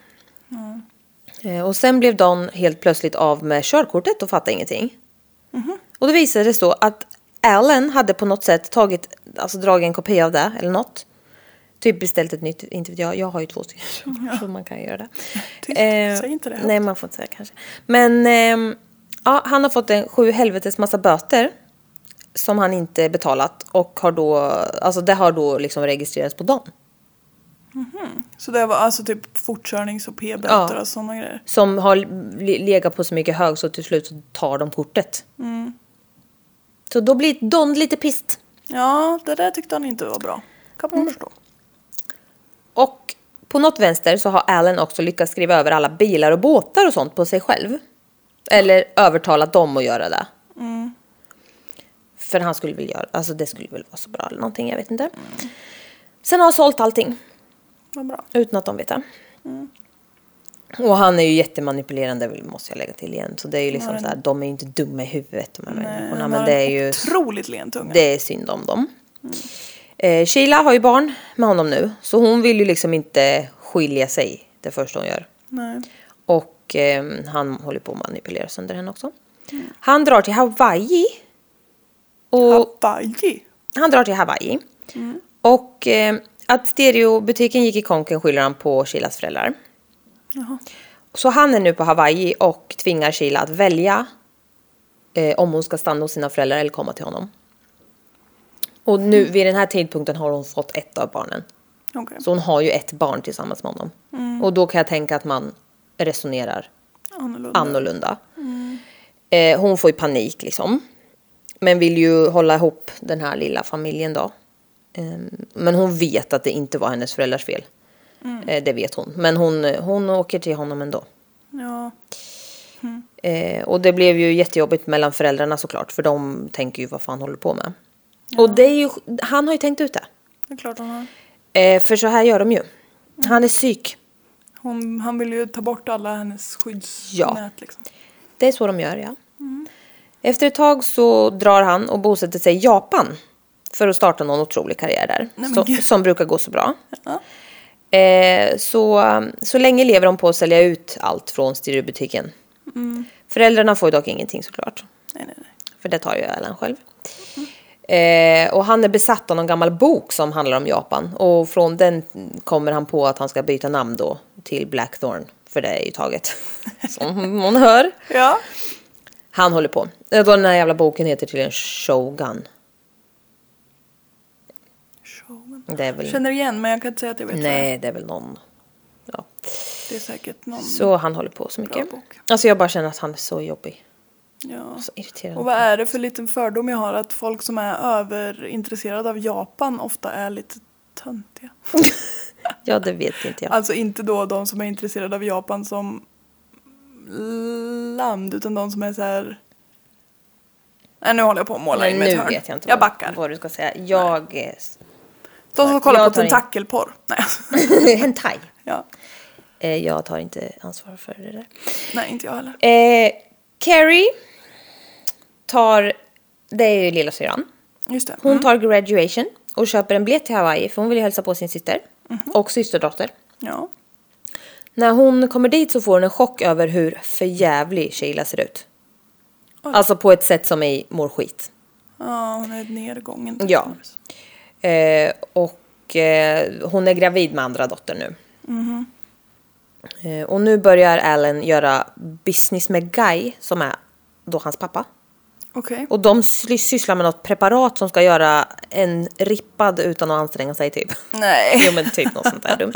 Eh, och sen blev Don helt plötsligt av med körkortet och fattade ingenting. Och då visade det så att Allen hade på något sätt tagit, alltså dragit en kopia av det eller något. Typ beställt ett nytt, inte vet jag, jag har ju två stycken så man kan göra det. Tyst, Eh, säg inte det. Nej, man får inte säga kanske. Men ehm, ja, han har fått en sju helvetes massa böter som han inte betalat och har då, alltså det har då liksom registrerats på Don. Så det var alltså typ fortkörnings och p-böter Ja. och sådana grejer? Som har le- legat på så mycket hög så till slut så tar de kortet. Så då blir Don lite pist. Ja, det där tyckte han inte var bra. Kan Mm. man förstå. Och på något vänster så har Allen också lyckats skriva över alla bilar och båtar och sånt på sig själv. Eller övertalat dem att göra det. För han skulle väl göra, alltså det skulle väl vara så bra eller någonting, jag vet inte. Sen har han sålt allting Vad bra. utan att de vet det. Och han är ju jättemanipulerande måste jag lägga till igen. Så det är ju liksom Ja, så här, de är ju inte dumma i huvudet de här människorna. han Men det är ju, Otroligt len tunga. det är synd om dem. Eh, Sheila har ju barn med honom nu. Så hon vill ju liksom inte skilja sig det första hon gör. Nej. Och eh, han håller på att manipulera sönder henne också. Han drar till Hawaii. Och Hawaii. han drar till Hawaii. Och eh, att stereobutiken gick i konken skyller han på Sheilas föräldrar. Jaha. Så han är nu på Hawaii och tvingar Sheila att välja eh, om hon ska stanna hos sina föräldrar eller komma till honom. Och nu vid den här tidpunkten har hon fått ett av barnen. Okej. Så hon har ju ett barn tillsammans med honom. Och då kan jag tänka att man resonerar Annorlunda. annorlunda. Eh, hon får ju panik liksom. Men vill ju hålla ihop den här lilla familjen då. Eh, men hon vet att det inte var hennes föräldrars fel. Eh, det vet hon. Men hon, hon åker till honom ändå. Ja. Eh, och det blev ju jättejobbigt mellan föräldrarna såklart. För de tänker ju vad fan håller på med. Och det är ju, han har ju tänkt ut det. Det är klart han har. Eh, för så här gör de ju. Han är psyk. Hon, han vill ju ta bort alla hennes skyddsnät Ja. liksom. Det är så de gör, ja. Efter ett tag så drar han och bosätter sig i Japan för att starta någon otrolig karriär där. Nej, så, som brukar gå så bra. Ja. Eh, så, så länge lever de på att sälja ut allt från stereobutiken. Föräldrarna får ju dock ingenting såklart. Nej, nej, nej. För det tar ju Ellen själv. Eh, och han är besatt av någon gammal bok som handlar om Japan. Och från den kommer han på att han ska byta namn då till Blackthorn. För det är ju taget. Som man hör. Ja. Han håller på. Eh, då Den här jävla boken heter tydligen Shogun. Shogun. Det är väl... Känner igen men jag kan inte säga att jag vet vad det är. Nej, det är väl någon. Ja. Det är säkert någon. Så han håller på så mycket. bok. Alltså jag bara känner att han är så jobbig. Ja. Så irriterande. Och vad är det för liten fördom jag har att folk som är överintresserade av Japan ofta är lite töntiga? Ja, det vet inte jag. Alltså inte då de som är intresserade av Japan som land utan de som är så här. Nej nu håller jag på att måla Nej, in mig ett hörn. vet jag inte jag vad, backar. vad du ska säga. Jag... är- De som kollar på tentakelporr. Nej. Hentai. ja. Eh, jag tar inte ansvar för det där. Nej inte jag heller. Eh, Carrie tar... Det är ju lilla syran. Just det. Hon tar graduation och köper en biljett till Hawaii för hon vill ju hälsa på sin syster. Och systerdotter. Ja. När hon kommer dit så får hon en chock över hur förjävlig Sheila ser ut. Alltså på ett sätt som är mår skit. ja, hon är nedgången. Ja. Eh, och eh, hon är gravid med andra dottern nu. Eh, och nu börjar Alan göra business med Guy som är då hans pappa. Okej. Och de sysslar med något preparat som ska göra en rippad utan att anstränga sig typ. Nej. jo men typ något sånt där dumt.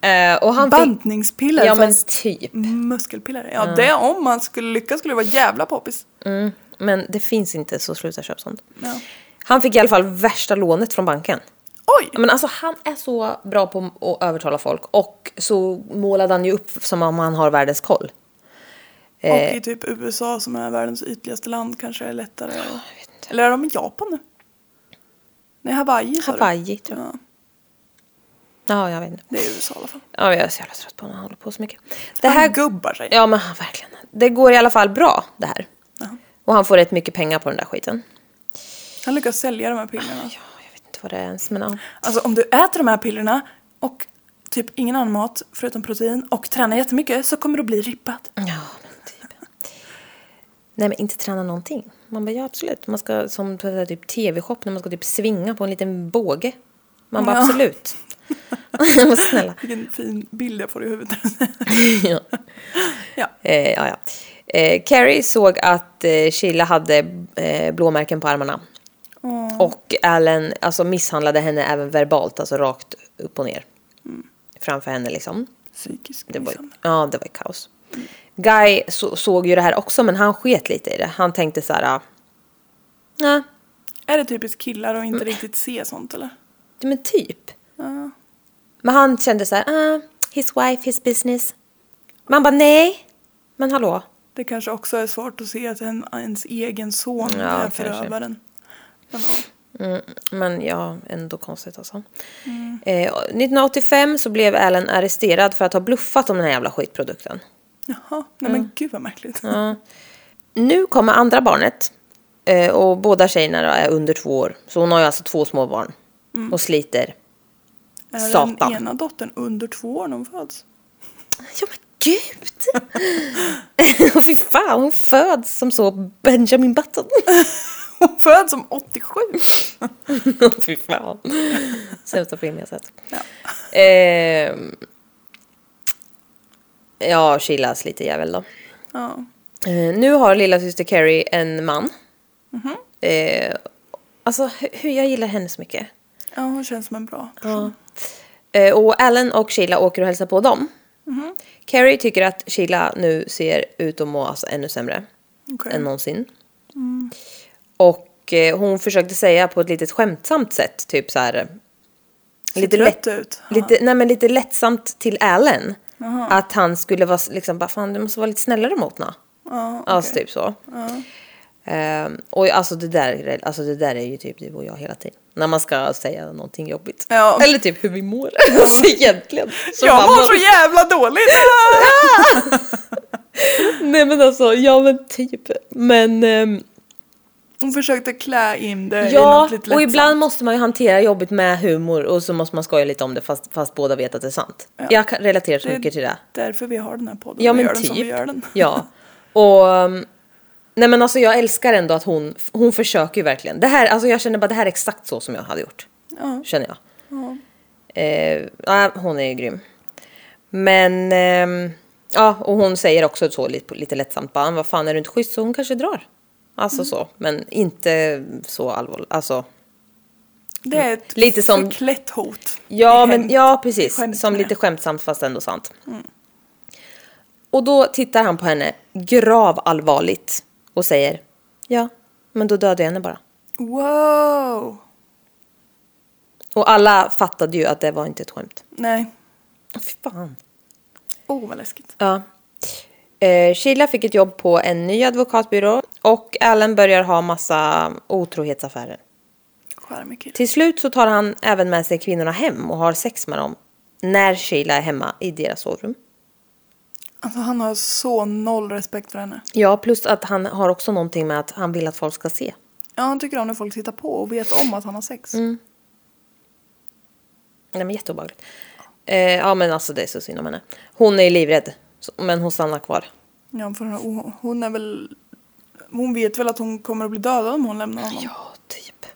Eh, och han fick, Bantningspiller Ja men typ. muskelpiller. Ja, det om man skulle lyckas skulle det vara jävla poppis. Men det finns inte så sluta köpa sånt. Ja. Han fick i alla fall värsta lånet från banken. Oj! Men alltså han är så bra på att övertala folk och så målade han ju upp som om han har världens koll. Och Eh. i typ USA som är världens ytligaste land kanske är lättare. att- Eller är de i Japan nu? Nej, Hawaii sa? Hawaii tror jag. Ja, Ja, jag vet inte. det är USA i alla fall. Ja, jag är så jävla trött på när han håller på så mycket. Det Det här, gubbar sig. ja men han- verkligen. Det går i alla fall bra det här. Jaha. Och han får rätt mycket pengar på den där skiten. Han lyckas sälja de här pillerna. Ja, jag vet inte vad det är ens men ja. Alltså om du äter de här pillerna och typ ingen annan mat förutom protein och tränar jättemycket så kommer du bli rippad. Ja. Nej men inte träna någonting. Man bara ja absolut. Man ska som typ tv-shop när man ska typ svinga på en liten båge. Man bara Ja. absolut. Snälla. Vilken fin bild jag får i huvudet. ja. ja. Eh, ja, ja. Eh, Carrie såg att eh, Sheila hade eh, blåmärken på armarna. Åh. Och Allen alltså, misshandlade henne även verbalt, alltså rakt upp och ner. Framför henne liksom. Psykisk misshandel. ja, det var kaos. Guy så, såg ju det här också, men han sket lite i det. Han tänkte så här... ah, Nej, Är det typiskt killar att Mm. inte riktigt se sånt eller? men typ. Ja. Men han kände så här... Ah, his wife, his business. Man bara nej. Men hallå. Det kanske också är svårt att se att en, ens egen son Ja, är förövaren. Men, ja. Mm, men ja, ändå konstigt alltså. Eh, 1985 så blev Allen arresterad för att ha bluffat om den här jävla skitprodukten. Jaha, nej men gud vad märkligt. Ja. Nu kommer andra barnet. Eh, och båda tjejerna är under två år. Så hon har ju alltså två små barn. Och sliter. Är Satan. den ena dottern under två år när hon föds? Ja men gud! Fy fan, hon föds som så Benjamin Button. Hon föds som 87! Fy fan. Sämsta film jag sett. Ja. Ehm. Ja, Sheila sliter jävel då. Ja. Eh, nu har lilla syster Carrie en man. Eh, alltså hu- hur jag gillar henne så mycket. ja, hon känns som en bra person. Eh, och Alan och Sheila åker och hälsar på dem. Carrie tycker att Sheila nu ser ut att må alltså ännu sämre Okej. än någonsin. Och eh, hon försökte säga på ett litet skämtsamt sätt, typ så här. Lite lätt, ut. lite, nej men lite lättsamt till Alan. Att han skulle vara liksom, bara fan du måste vara lite snällare mot henne. Ja, Alltså okej. typ så. Ehm, och alltså det, där, alltså det där är ju typ du och jag hela tiden. När man ska säga någonting jobbigt. Ja. Eller typ hur vi mår. alltså egentligen. Så Jag mår så jävla dåligt! Nej men alltså, ja men typ. Men ehm, Hon försökte klä in det i ja, något lite och lättsamt. ibland måste man ju hantera jobbet med humor och så måste man skoja lite om det fast, fast båda vet att det är sant. Ja. Jag kan relatera så Det är mycket till det. Därför vi har den här podden. Ja vi men gör den typ. som vi gör den. Ja. Och um, Nej men alltså jag älskar ändå att hon, hon försöker ju verkligen. Det här, alltså jag känner bara det här är exakt så som jag hade gjort. Ja. Känner jag. Eh, ja, hon är ju grym. Men, ehm, ja och hon säger också så lite, lite lättsamt bara, vad fan är du inte schysst så hon kanske drar. Alltså så, men inte så allvarligt. Alltså, Det är ett Lite som- förklätt hot. Ja, men, ja precis. skämt Som lite skämtsamt fast ändå sant. Och då tittar han på henne gravallvarligt och säger Ja, men då dödade jag henne bara. Wow! Och alla fattade ju att det var inte ett skämt. Nej. Fy fan. Oh, vad läskigt. Ja. Eh, Sheila fick ett jobb på en ny advokatbyrå och Allen börjar ha massa otrohetsaffärer. Charmig. Till slut så tar han även med sig kvinnorna hem och har sex med dem när Sheila är hemma i deras sovrum. Alltså han har så noll respekt för henne. Ja, plus att han har också någonting med att han vill att folk ska se. Ja, han tycker om när folk tittar på och vet om att han har sex. Mm. Nej men jätteobehagligt. Eh, ja men alltså det är så synd om henne. Hon är livrädd. Så- Men hon stannar kvar. Ja, för hon- hon är väl... Hon vet väl att hon kommer att bli dödad om hon lämnar honom. Ja, typ.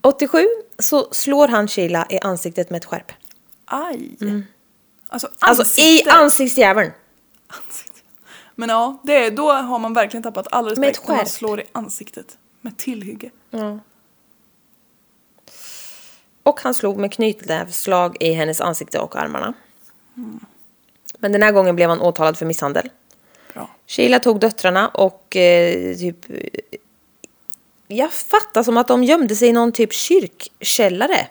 87 så slår han Sheila i ansiktet med ett skärp. Aj! Alltså, Alltså i ansikte. ansiktsjäveln. Ansikte. Men ja, det då har man verkligen tappat all Med ett respekt när man skärp. slår i ansiktet. Med tillhygge. Och han slog med knytnävsslag i hennes ansikte och armarna. Men den här gången blev han åtalad för misshandel. Bra. Sheila tog döttrarna och eh, typ... eh, Jag fattar som att de gömde sig i någon typ kyrkkällare.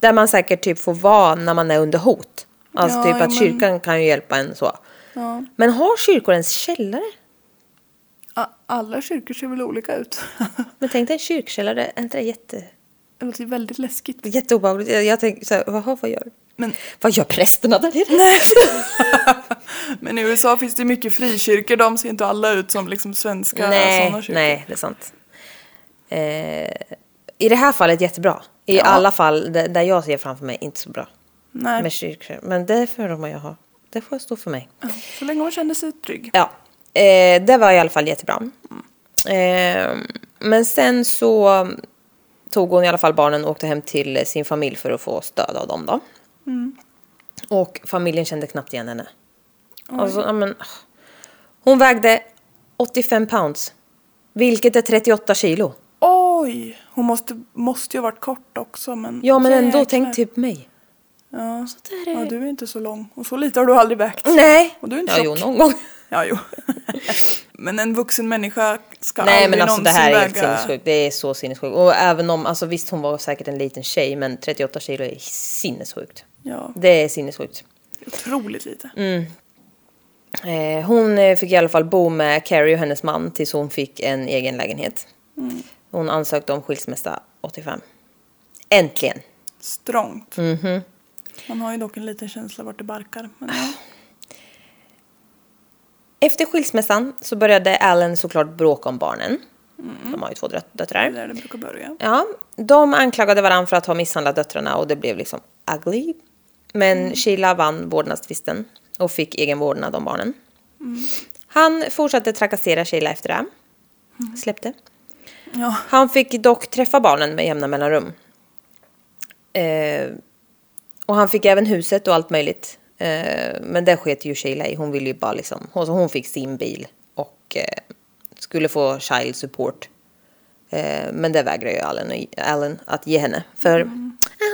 Där man säkert typ får vara när man är under hot. Alltså Ja, typ att men- kyrkan kan ju hjälpa en så. Ja. Men har kyrkor ens källare? Alla kyrkor ser väl olika ut. Men tänk dig en kyrkkällare, är inte det jätte, det låter väldigt läskigt. jätteobehagligt? Jag, jag tänker så här, vad gör, Men, vad gör prästerna där nere? men i USA finns det mycket frikyrkor. De ser inte alla ut som liksom svenska nej, sådana kyrkor. nej, det är sant. Eh, I det här fallet jättebra. I Ja. alla fall där, jag ser framför mig inte så bra. nej. Med kyrkor. Men det får man ju ha. Det får stå för mig. Ja, Så länge man känner sig trygg. Ja, eh, det var i alla fall jättebra. Eh, men sen så tog hon i alla fall barnen och åkte hem till sin familj för att få stöd av dem då. Och familjen kände knappt igen henne. Alltså, ja, men, hon vägde 85 pounds. Vilket är 38 kilo. Oj! Hon måste, måste ju ha varit kort också men... Ja men ändå, tänk typ mig. Ja. där är- ja, du är inte så lång. Och så lite har du aldrig vägt. Nej! Och du är inte ja, tjock. jo, någon gång. Ja, jo. men en vuxen människa ska Nej aldrig men alltså det här är helt väga... sinnessjukt. Det är så sinnessjukt. Och även om, alltså visst hon var säkert en liten tjej men 38 kilo är sinnessjukt. Ja, Det är sinnessjukt. otroligt lite. Mm. Eh, hon eh, fick i alla fall bo med Carrie och hennes man tills hon fick en egen lägenhet. Hon ansökte om skilsmässa 85. Äntligen! Strångt. Mhm. Man har ju dock en liten känsla vart det barkar. Men. Efter skilsmässan så började Allen såklart bråka om barnen. De har ju två döt- det är döttrar. där det brukar börja. Ja, de anklagade varandra för att ha misshandlat döttrarna och det blev liksom ugly. Men Sheila vann vårdnadstvisten och fick egen vårdnad om barnen. Han fortsatte trakassera Sheila efter det. Släppte. Ja. Han fick dock träffa barnen med jämna mellanrum. Eh, och han fick även huset och allt möjligt. Eh, men det sket ju Sheila i. Hon ville ju bara liksom, hon, hon fick sin bil och eh, skulle få child support. Eh, men det vägrar ju Allen, Allen att ge henne. För "Ah,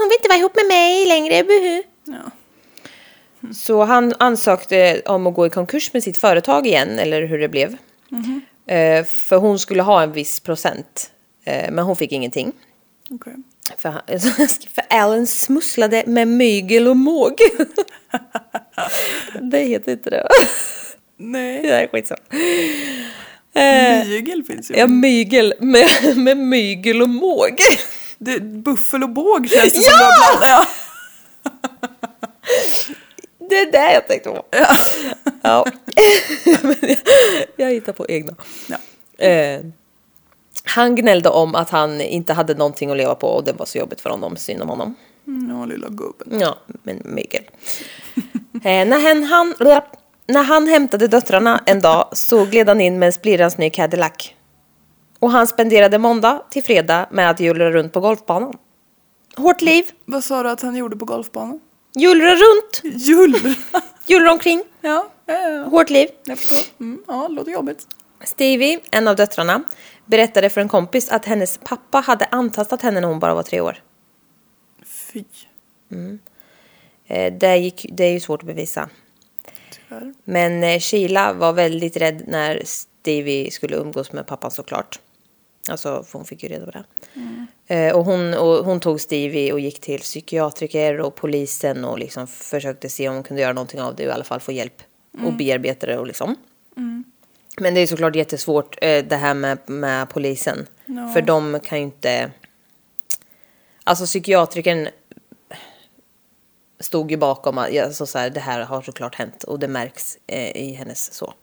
hon vill inte vara ihop med mig längre, buhu. Ja. Så han ansökte om att gå i konkurs med sitt företag igen, eller hur det blev. Eh, för hon skulle ha en viss procent, eh, men hon fick ingenting. Okej. För, han, för Alan smusslade med mygel och måg. det heter inte det. Nej, Det är skitsamma. Eh, mygel finns ju. ja, mygel med, med mygel och måg. Det, buffel och båg känns det Ja! som har blandat. Ja. Det är det jag tänkte på. Ja. Men jag, jag hittar på egna. Ja. Eh, han gnällde om att han inte hade någonting att leva på och det var så jobbigt för honom, synd om honom. Mm, ja, lilla gubben. Ja, men mygel. eh, när, han, han, när han hämtade döttrarna en dag så gled han in med en splirrans ny Cadillac. Och han spenderade måndag till fredag med att hjulra runt på golfbanan. Hårt liv, Vad sa du att han gjorde på golfbanan? Hjulra runt, Jull! hjulra omkring, ja, ja, ja, hårt liv. jag förstår. Mm, ja, låter jobbigt. Stevie, en av döttrarna, berättade för en kompis att hennes pappa hade antastat henne när hon bara var tre år. Fy, Eh, Det, gick, det är ju svårt att bevisa. tyvärr. Men eh, Sheila var väldigt rädd när Stevie skulle umgås med pappan såklart. Alltså, för hon fick ju reda på det. Eh, och, hon, och hon tog Stevie och gick till psykiatriker och polisen och liksom försökte se om hon kunde göra någonting av det och i alla fall få hjälp och bearbeta det och liksom. Men det är såklart jättesvårt eh, det här med, med polisen. Ja. För de kan ju inte... Alltså psykiatrikern stod ju bakom att alltså så här, det här har såklart hänt och det märks eh, i hennes så,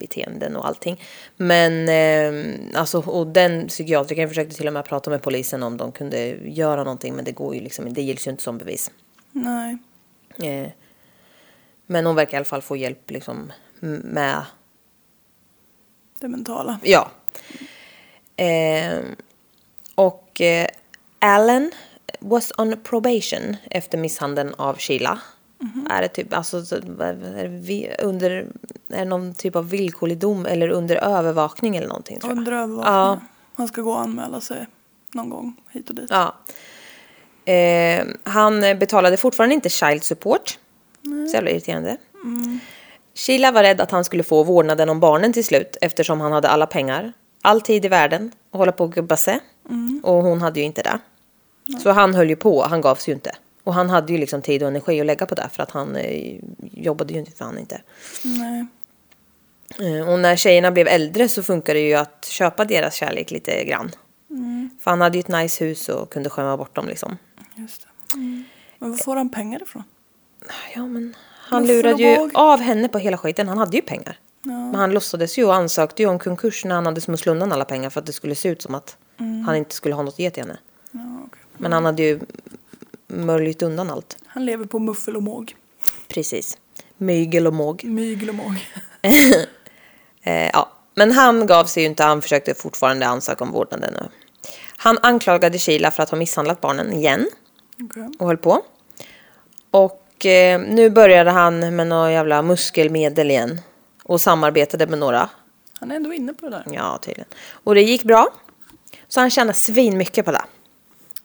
beteenden och allting. Men eh, alltså, och den psykiatrikern försökte till och med prata med polisen om de kunde göra någonting men det går ju liksom, det gills ju inte som bevis. Nej. Eh, men hon verkar i alla fall få hjälp liksom med Det mentala. Ja. Eh, och eh, Alan was on probation efter misshandeln av Sheila. Är det typ, alltså, så- är det under, är det någon typ av villkorlig dom eller under övervakning eller någonting tror jag. Under övervakning. Ja. Han ska gå och anmäla sig någon gång hit och dit. Ja. Eh, han betalade fortfarande inte child support. Så jävla irriterande. Sheila var rädd att han skulle få vårdnaden om barnen till slut eftersom han hade alla pengar, all tid i världen och hålla på och gubba sig. Och hon hade ju inte det. Så han höll ju på, han gav sig ju inte. Och han hade ju liksom tid och energi att lägga på det för att han eh, jobbade ju inte för han inte. Nej. Eh, Och när tjejerna blev äldre så funkade det ju att köpa deras kärlek lite grann. För han hade ju ett nice hus och kunde skämma bort dem liksom. Just det. Mm. Men var får han pengar ifrån? Ja men han lurade ju av henne på hela skiten. Han hade ju pengar. Ja. Men han låtsades ju och ansökte ju om konkurs när han hade smusslat undan alla pengar för att det skulle se ut som att han inte skulle ha något att ge till henne. Ja, okej. Men han hade ju möjligt undan allt. Han lever på muffel och måg. Precis. Mygel och måg. Mygel och måg. Eh, ja. Men han gav sig ju inte, han försökte fortfarande ansöka om vårdnaden. nu. Han anklagade Sheila för att ha misshandlat barnen igen Okej. och höll på. Och eh, nu började han med några jävla muskelmedel igen och samarbetade med några. Han är ändå inne på det där. Ja, tydligen. Och det gick bra. Så han tjänade svin mycket på det.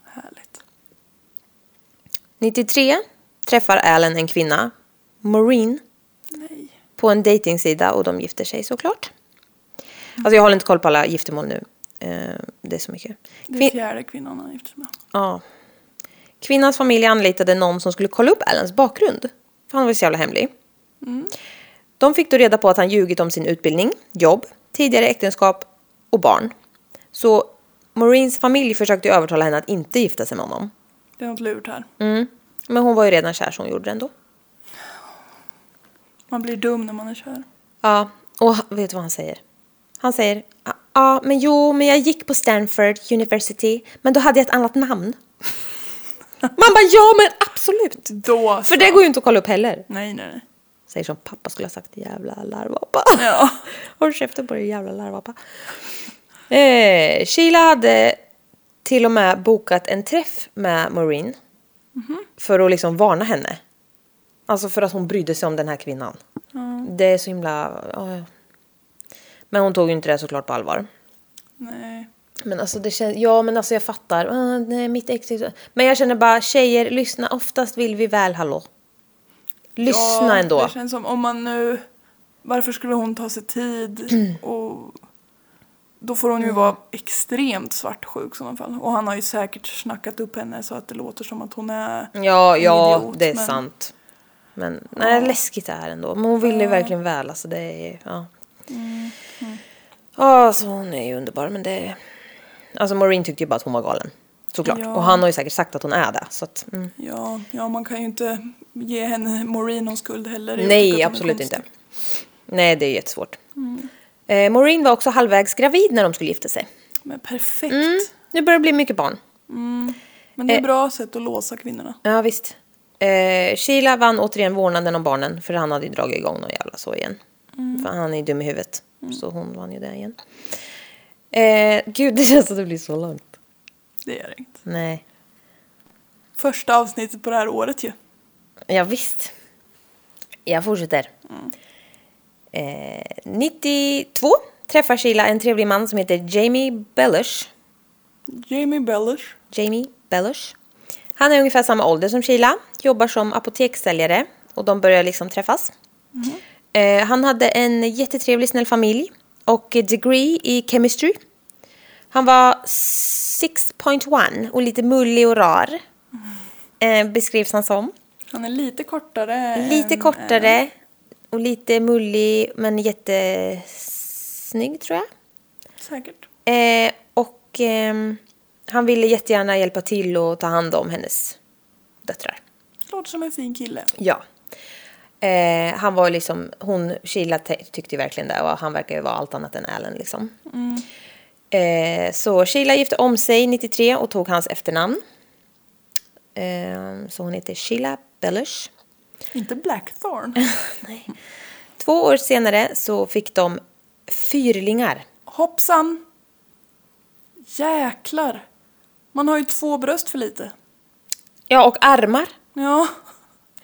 Härligt. 93 träffar Allen en kvinna, Maureen, Nej. på en dejtingsida och de gifter sig såklart. Alltså jag håller inte koll på alla giftermål nu. Eh, det är så mycket. Det är Kvin- fjärde kvinnan han gifter sig med. ja. Kvinnans familj anlitade någon som skulle kolla upp Allens bakgrund. För han var ju så jävla hemlig. De fick då reda på att han ljugit om sin utbildning, jobb, tidigare äktenskap och barn. Så Maurins familj försökte övertala henne att inte gifta sig med honom. Det är något lurt här. Mm. Men hon var ju redan kär så hon gjorde det ändå. Man blir dum när man är kär. Ja, och vet du vad han säger? Han säger, ja, ah, men jo, men jag gick på Stanford University, men då hade jag ett annat namn. Man bara, ja men absolut! Då För det går ju inte att kolla upp heller. Nej, nej, nej. Säger som pappa skulle ha sagt, jävla larvapa. Ja. Håll käften på dig jävla larvapa. Eh, Sheila hade till och med bokat en träff med Maureen. För att liksom varna henne. Alltså för att hon brydde sig om den här kvinnan. Det är så himla... ja. Men hon tog ju inte det såklart på allvar. Nej. Men alltså det känns, ja men alltså jag fattar. Ah, nej, mitt ex Men jag känner bara tjejer, lyssna. Oftast vill vi väl, hallå. Lyssna ja, ändå. Det känns som om man nu... Varför skulle hon ta sig tid? Mm. Och då får hon ju vara extremt svartsjuk i sådana fall. Och han har ju säkert snackat upp henne så att det låter som att hon är Ja, ja, idiot, det är men- sant. Men nej, läskigt är det ändå. Men hon ville ju verkligen väl. Alltså det är, ja. Mm, Ja, alltså hon är ju underbar. Men det Alltså Maureen tyckte ju bara att hon var galen. Såklart. Ja. Och han har ju säkert sagt att hon är det. Så att, mm. Ja, ja, man kan ju inte ge henne Maureen någon skuld heller. Jag Nej, är absolut inte. Nej, det är jättesvårt. Mm. Eh, Maureen var också halvvägs gravid när de skulle gifta sig. Men perfekt. Mm. Nu börjar det bli mycket barn. Men det är Eh. ett bra sätt att låsa kvinnorna. Ja, visst. Eh, Sheila vann återigen vårdnaden om barnen för han hade ju dragit igång någon jävla så igen. För han är ju dum i huvudet. Så hon vann ju det igen. Eh, gud, det känns som det blir så långt. Det gör inget. Nej. Första avsnittet på det här året ju. Ja, visst. Jag fortsätter. Eh, 92 träffar Sheila en trevlig man som heter Jamie Bellush. Jamie Bellish. Jamie Bellush. Han är ungefär samma ålder som Sheila, jobbar som apotekssäljare och de börjar liksom träffas. Eh, han hade en jättetrevlig snäll familj och degree i chemistry. Han var 6.1 och lite mullig och rar. Eh, beskrivs han som. Han är lite kortare. Lite än- kortare och lite mullig men jättesnygg tror jag. Säkert. Eh, och ehm, han ville jättegärna hjälpa till och ta hand om hennes döttrar. Låter som en fin kille. Ja. Eh, han var liksom, hon, Sheila te- tyckte verkligen det och han verkar ju vara allt annat än Alan liksom. Eh, så Sheila gifte om sig 93 och tog hans efternamn. Eh, så hon heter Sheila Bellush. Inte Blackthorn. Två år senare så fick de fyrlingar. Hoppsan! Jäklar! Man har ju två bröst för lite. Ja, och armar. Ja,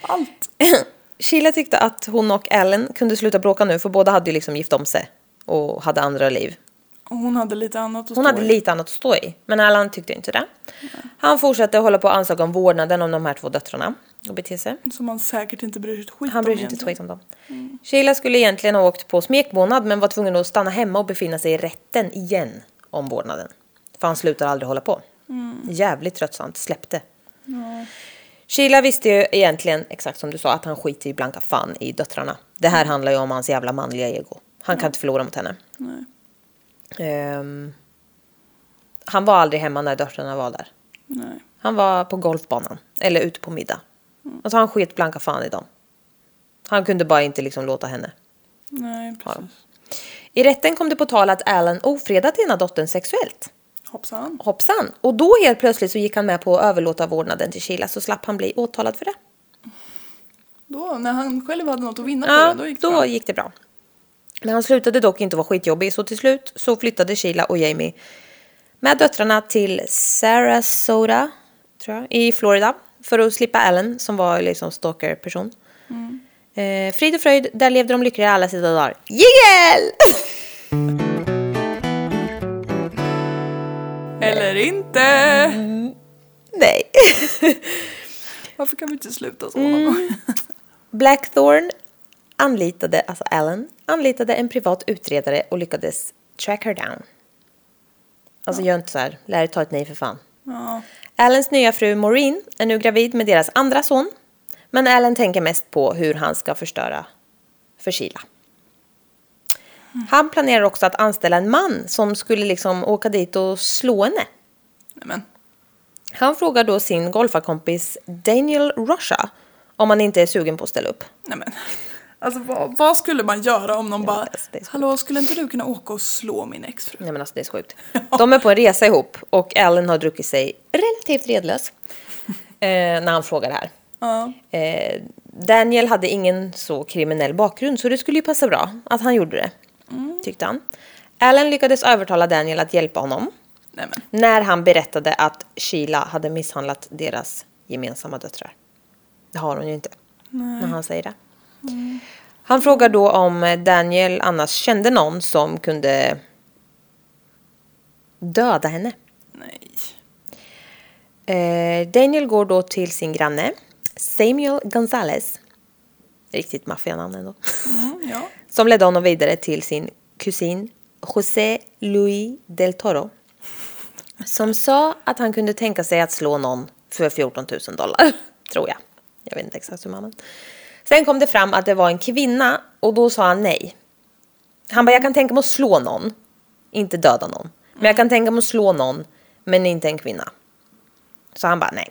allt. Sheila tyckte att hon och Ellen kunde sluta bråka nu för båda hade ju liksom gift om sig och hade andra liv. Och hon hade lite annat att Hon stå hade i. lite annat att stå i, men Alan tyckte inte det. Han fortsatte hålla på och ansöka om vårdnaden om de här två döttrarna och bete sig. Som man säkert inte bryr sig ett skit Han om bryr sig inte ett skit om dem. Sheila skulle egentligen ha åkt på smekmånad men var tvungen att stanna hemma och befinna sig i rätten igen om vårdnaden. För han slutar aldrig hålla på. Jävligt tröttsamt, släppte. Sheila visste ju egentligen, exakt som du sa, att han skiter i blanka fan i döttrarna. Det här handlar ju om hans jävla manliga ego. Han kan inte förlora mot henne. Ehm, han var aldrig hemma när döttrarna var där. Nej. Han var på golfbanan eller ute på middag. Alltså han sket blanka fan i dem. Han kunde bara inte liksom låta henne. Nej, precis. I rätten kom det på tal att Alan ofredat ena dottern sexuellt. Hoppsan. Hoppsan! Och då helt plötsligt så gick han med på att överlåta vårdnaden till Sheila så slapp han bli åtalad för det. Då, när han själv hade något att vinna på Ja, det, då gick det då bra. gick det bra. Men han slutade dock inte vara skitjobbig så till slut så flyttade Sheila och Jamie med döttrarna till Sarasota tror jag, i Florida för att slippa Allen som var liksom stalker-person. Eh, frid och fröjd, där levde de lyckliga alla sina dagar. Jingel! Eller inte! Nej. Varför kan vi inte sluta så någon gång? Blackthorn anlitade, alltså Allen, anlitade en privat utredare och lyckades track her down. Alltså gör inte så här, lär dig ta ett nej för fan. Ja. Allens nya fru Maureen är nu gravid med deras andra son. Men Allen tänker mest på hur han ska förstöra för Sheila. Han planerar också att anställa en man som skulle liksom åka dit och slå henne. Nej men. Han frågar då sin golfarkompis Daniel Rusha om han inte är sugen på att ställa upp. Nej men. Alltså vad, vad skulle man göra om någon bara alltså, Hallå, skulle inte du kunna åka och slå min exfru? Nej men alltså det är så sjukt. De är på en resa ihop och Allen har druckit sig relativt redlös. Eh, när han frågar det här. Ja. Eh, Daniel hade ingen så kriminell bakgrund så det skulle ju passa bra att han gjorde det. Tyckte han. Allen lyckades övertala Daniel att hjälpa honom. Nej men. När han berättade att Sheila hade misshandlat deras gemensamma döttrar. Det har hon ju inte. När han säger det. Han frågar då om Daniel annars kände någon som kunde döda henne. Nej. Eh, Daniel går då till sin granne Samuel Gonzales. Riktigt maffianamn ändå. Mm, ja. Som ledde honom vidare till sin kusin José Luis del Toro. Som sa att han kunde tänka sig att slå någon för 14 000 dollar. Tror jag. Jag vet inte exakt hur mannen. Sen kom det fram att det var en kvinna och då sa han nej. Han bara, jag kan tänka mig att slå någon. Inte döda någon. Men jag kan tänka mig att slå någon. Men inte en kvinna. Så han bara, nej.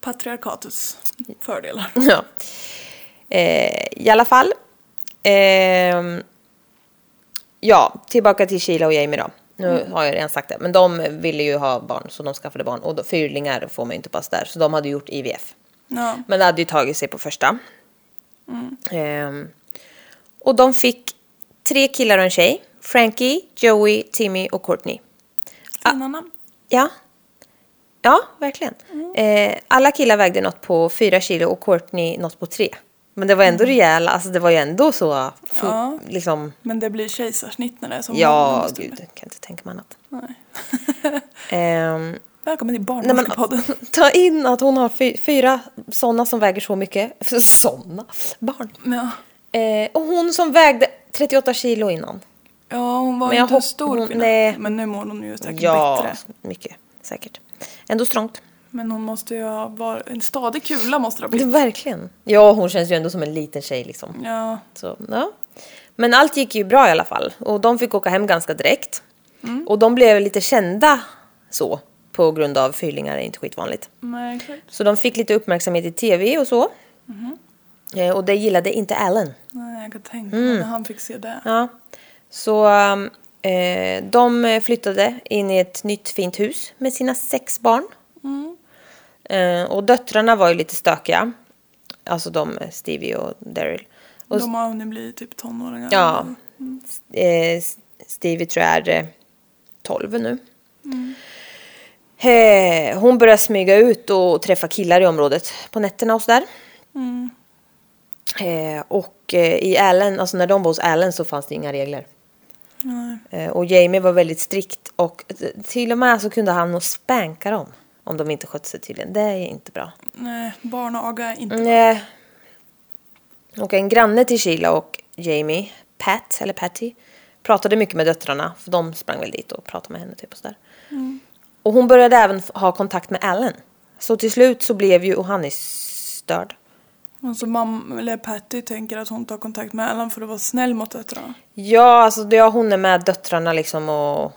Patriarkatets fördelar. Ja. Eh, I alla fall. ehm, ja, tillbaka till Sheila och Jamie då. Nu har jag redan sagt det. Men de ville ju ha barn så de skaffade barn. Och då, fyrlingar får man ju inte pass där. Så de hade gjort IVF. Ja. Men det hade ju tagit sig på första. Ehm, och de fick tre killar och en tjej. Frankie, Joey, Timmy och Courtney. Fina namn. Ja. Ja, verkligen. Eh, alla killar vägde något på fyra kilo och Courtney något på tre. Men det var ändå rejäla, alltså det var ju ändå så, Ja. liksom, Men det blir kejsarsnitt när det är som ja, gud, jag kan inte tänka mig annat. Nej. Ehm, Välkommen till Barnmorskepodden. ta in att hon har fy, fyra sådana som väger så mycket. Sådana barn. Ja. Eh, och hon som vägde 38 kilo innan. ja, hon var Men jag inte en stor hon- kvinna. nej. Men nu mår hon ju säkert Ja, bättre. mycket säkert. Ändå strångt. Men hon måste ju ha varit en stadig kula måste det ha blivit. verkligen. Ja, hon känns ju ändå som en liten tjej liksom. Ja. Så, ja. Men allt gick ju bra i alla fall. Och de fick åka hem ganska direkt. Och de blev lite kända så. På grund av fyrlingar, det är inte skitvanligt. Nej, exakt. Så de fick lite uppmärksamhet i tv och så. Eh, och det gillade inte Alan. Nej, jag kan tänka Mm. mig när han fick se det. Ja. Så um, eh, de flyttade in i ett nytt fint hus med sina sex barn. Eh, och döttrarna var ju lite stökiga. Alltså de, Stevie och Daryl. Och De har hunnit bli typ tonåringar. Ja. Eh, Stevie tror jag är eh, 12 nu. Eh, hon börjar smyga ut och träffa killar i området på nätterna och sådär. Eh, och eh, i Allen, alltså när de var hos Allen så fanns det inga regler. Eh, och Jamie var väldigt strikt och t- till och med så kunde han nog spänka dem om de inte skötte sig tydligen. Det är inte bra. Nej, barnaga är inte Nej. Och en granne till Sheila och Jamie, Pat, eller Patty, pratade mycket med döttrarna. För de sprang väl dit och pratade med henne typ och sådär. Och hon började även ha kontakt med Allen. Så till slut så blev ju, är störd. Alltså mamma, eller Patty tänker att hon tar kontakt med Alan för att vara snäll mot döttrarna. Ja, alltså det- hon är med döttrarna liksom och,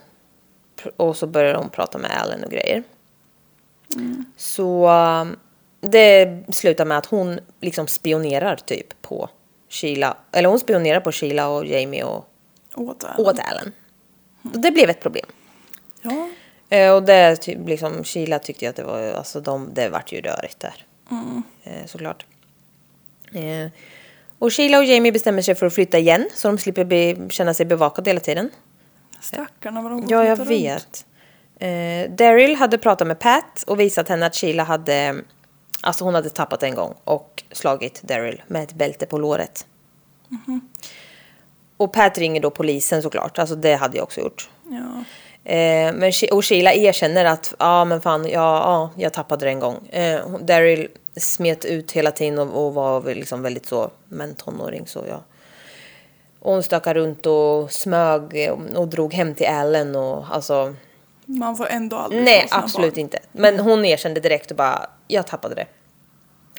och så börjar hon prata med Allen och grejer. Så um, det slutar med att hon liksom spionerar typ på Sheila, eller hon spionerar på Sheila och Jamie och Åt Alan. åt Allen. Och det blev ett problem. Ja. Eh, och det liksom, Sheila tyckte ju att det var, alltså de, det vart ju rörigt där. Eh, såklart. Eh, och Sheila och Jamie bestämmer sig för att flytta igen så de slipper bli, känna sig bevakade hela tiden. Stackarna vad de går Ja, jag runt. vet. Eh, Daryl hade pratat med Pat och visat henne att Sheila hade, alltså hon hade tappat en gång och slagit Daryl med ett bälte på låret. Och Pat ringer då polisen såklart, alltså det hade jag också gjort. Ja. Eh, men, och Sheila erkänner att ja men fan, ja, ja jag tappade det en gång. Eh, Daryl smet ut hela tiden och, och var liksom väldigt så, men tonåring så ja. Och hon stökade runt och smög eh, och, och drog hem till Allen och alltså Man får ändå aldrig Nej, absolut barn. inte. Men hon erkände direkt och bara, jag tappade det.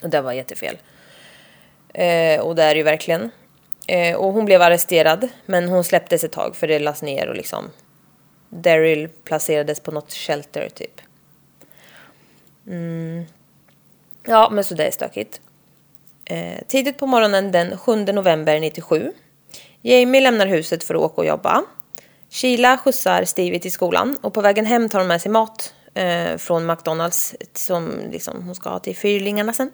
Och det var jättefel. Eh, och det är ju verkligen. Eh, och hon blev arresterad, men hon släpptes ett tag för det lades ner och liksom Daryl placerades på något shelter typ. Mm. Ja, men så det är stökigt. Eh, tidigt på morgonen den 7 november 97. Jamie lämnar huset för att åka och jobba. Sheila skjutsar Stevie till skolan och på vägen hem tar hon med sig mat eh, från McDonalds som liksom, hon ska ha till fyrlingarna sen.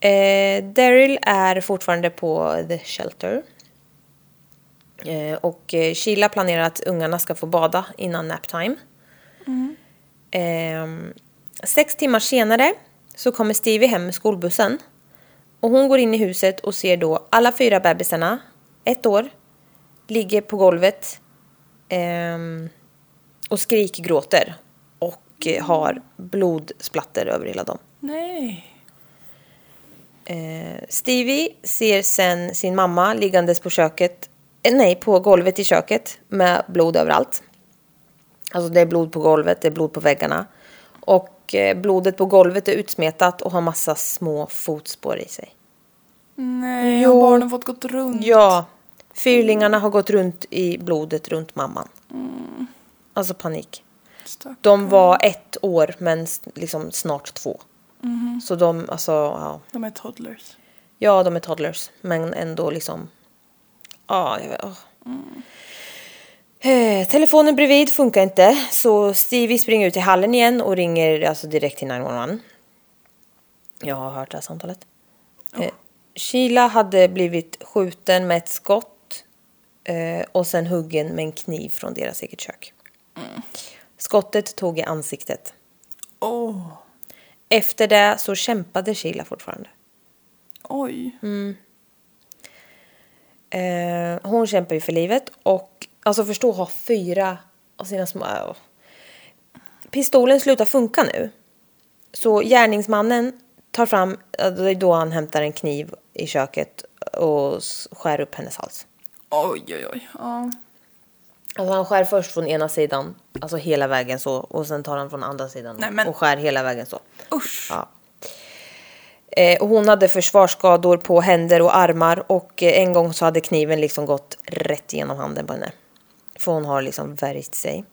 Eh, Daryl är fortfarande på The Shelter. Eh, och eh, Sheila planerar att ungarna ska få bada innan naptime. Eh, sex timmar senare så kommer Stevie hem med skolbussen. Och hon går in i huset och ser då alla fyra bebisarna, ett år, ligger på golvet ehm, och skrikgråter. Och eh, har blodsplatter över hela dem. Nej. Eh, Stevie ser sen sin mamma liggandes på köket, eh, nej på golvet i köket med blod överallt. Alltså det är blod på golvet, det är blod på väggarna. Och eh, blodet på golvet är utsmetat och har massa små fotspår i sig. Nej, Jo. har barnen fått gått runt? Ja, fyrlingarna har gått runt i blodet runt mamman. Alltså panik. Stackarn. De var ett år men liksom snart två. Så de, alltså, ja. De är toddlers. Ja, de är toddlers, men ändå liksom... Ja, vet, åh. Eh, telefonen bredvid funkar inte, så Stevie springer ut i hallen igen och ringer alltså direkt till 911. Jag har hört det här samtalet. Eh, Sheila hade blivit skjuten med ett skott eh, och sen huggen med en kniv från deras eget kök. Skottet tog i ansiktet. Åh, Efter det så kämpade Sheila fortfarande. oj. Eh, hon kämpar ju för livet och alltså förstå ha fyra av sina små... äh, Pistolen slutar funka nu. Så gärningsmannen tar fram, det är då han hämtar en kniv i köket och skär upp hennes hals. Oj, oj, oj. Ja. Alltså han skär först från ena sidan, alltså hela vägen så och sen tar han från andra sidan Nej, men- och skär hela vägen så. Usch. Ja. Eh, och hon hade försvarsskador på händer och armar och eh, en gång så hade kniven liksom gått rätt igenom handen på henne. För hon har liksom värjt sig.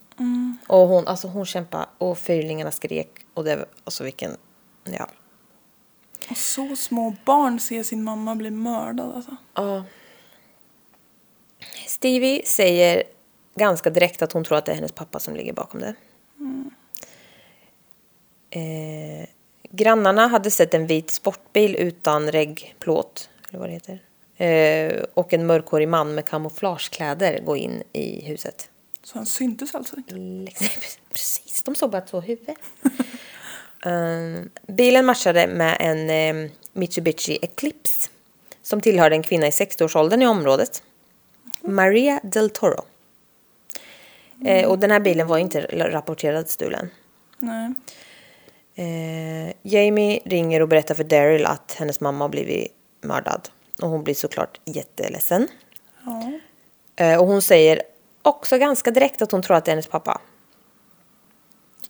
Och hon, alltså hon kämpade och fyrlingarna skrek och det var, alltså vilken, ja. Och så små barn ser sin mamma bli mördad alltså. ja. Stevie säger ganska direkt att hon tror att det är hennes pappa som ligger bakom det. Eh, grannarna hade sett en vit sportbil utan reggplåt, eller vad det heter. Eh, och en mörkhårig man med kamouflagekläder gå in i huset. Så han syntes alltså inte. Precis, de såg bara två huvuden. um, bilen matchade med en eh, Mitsubishi Eclipse som tillhörde en kvinna i 60-årsåldern i området. Maria del Toro. Eh, och den här bilen var inte rapporterad stulen. Nej. Eh, Jamie ringer och berättar för Daryl att hennes mamma har blivit mördad. Och hon blir såklart jätteledsen. Ja. Eh, och hon säger också ganska direkt att hon tror att det är hennes pappa.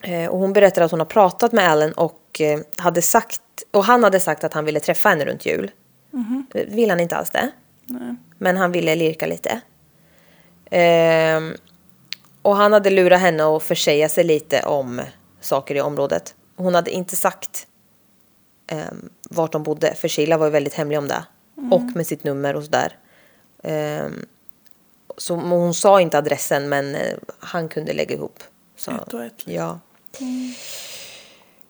Eh, och hon berättar att hon har pratat med Alan och eh, hade sagt och han hade sagt att han ville träffa henne runt jul. Det Vill han inte alls det. Nej. Men han ville lirka lite. Ehm, och han hade lurat henne att försäga sig lite om saker i området. Hon hade inte sagt um, vart de bodde, för Sheila var ju väldigt hemlig om det. Och med sitt nummer och sådär. Ehm, så hon sa inte adressen, men eh, han kunde lägga ihop. Så, Ett och ett, liksom. Ja.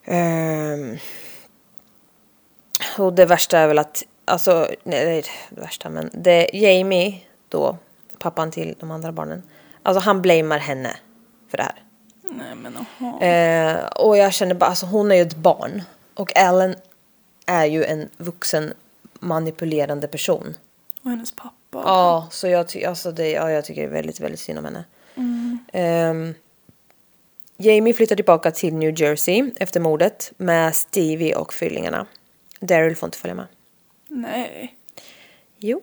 Ehm, och det värsta är väl att, alltså, nej det är det värsta men det, Jamie då, pappan till de andra barnen, alltså han blamear henne för det här. Nej men jaha. Eh, och jag känner bara, alltså hon är ju ett barn. Och Ellen är ju en vuxen manipulerande person. Och hennes pappa. Ja, så jag, ty- alltså det, ja, jag tycker det är väldigt, väldigt synd om henne. Ehm, Jamie flyttar tillbaka till New Jersey efter mordet med Stevie och fyllingarna. Daryl får inte följa med. Nej. Jo.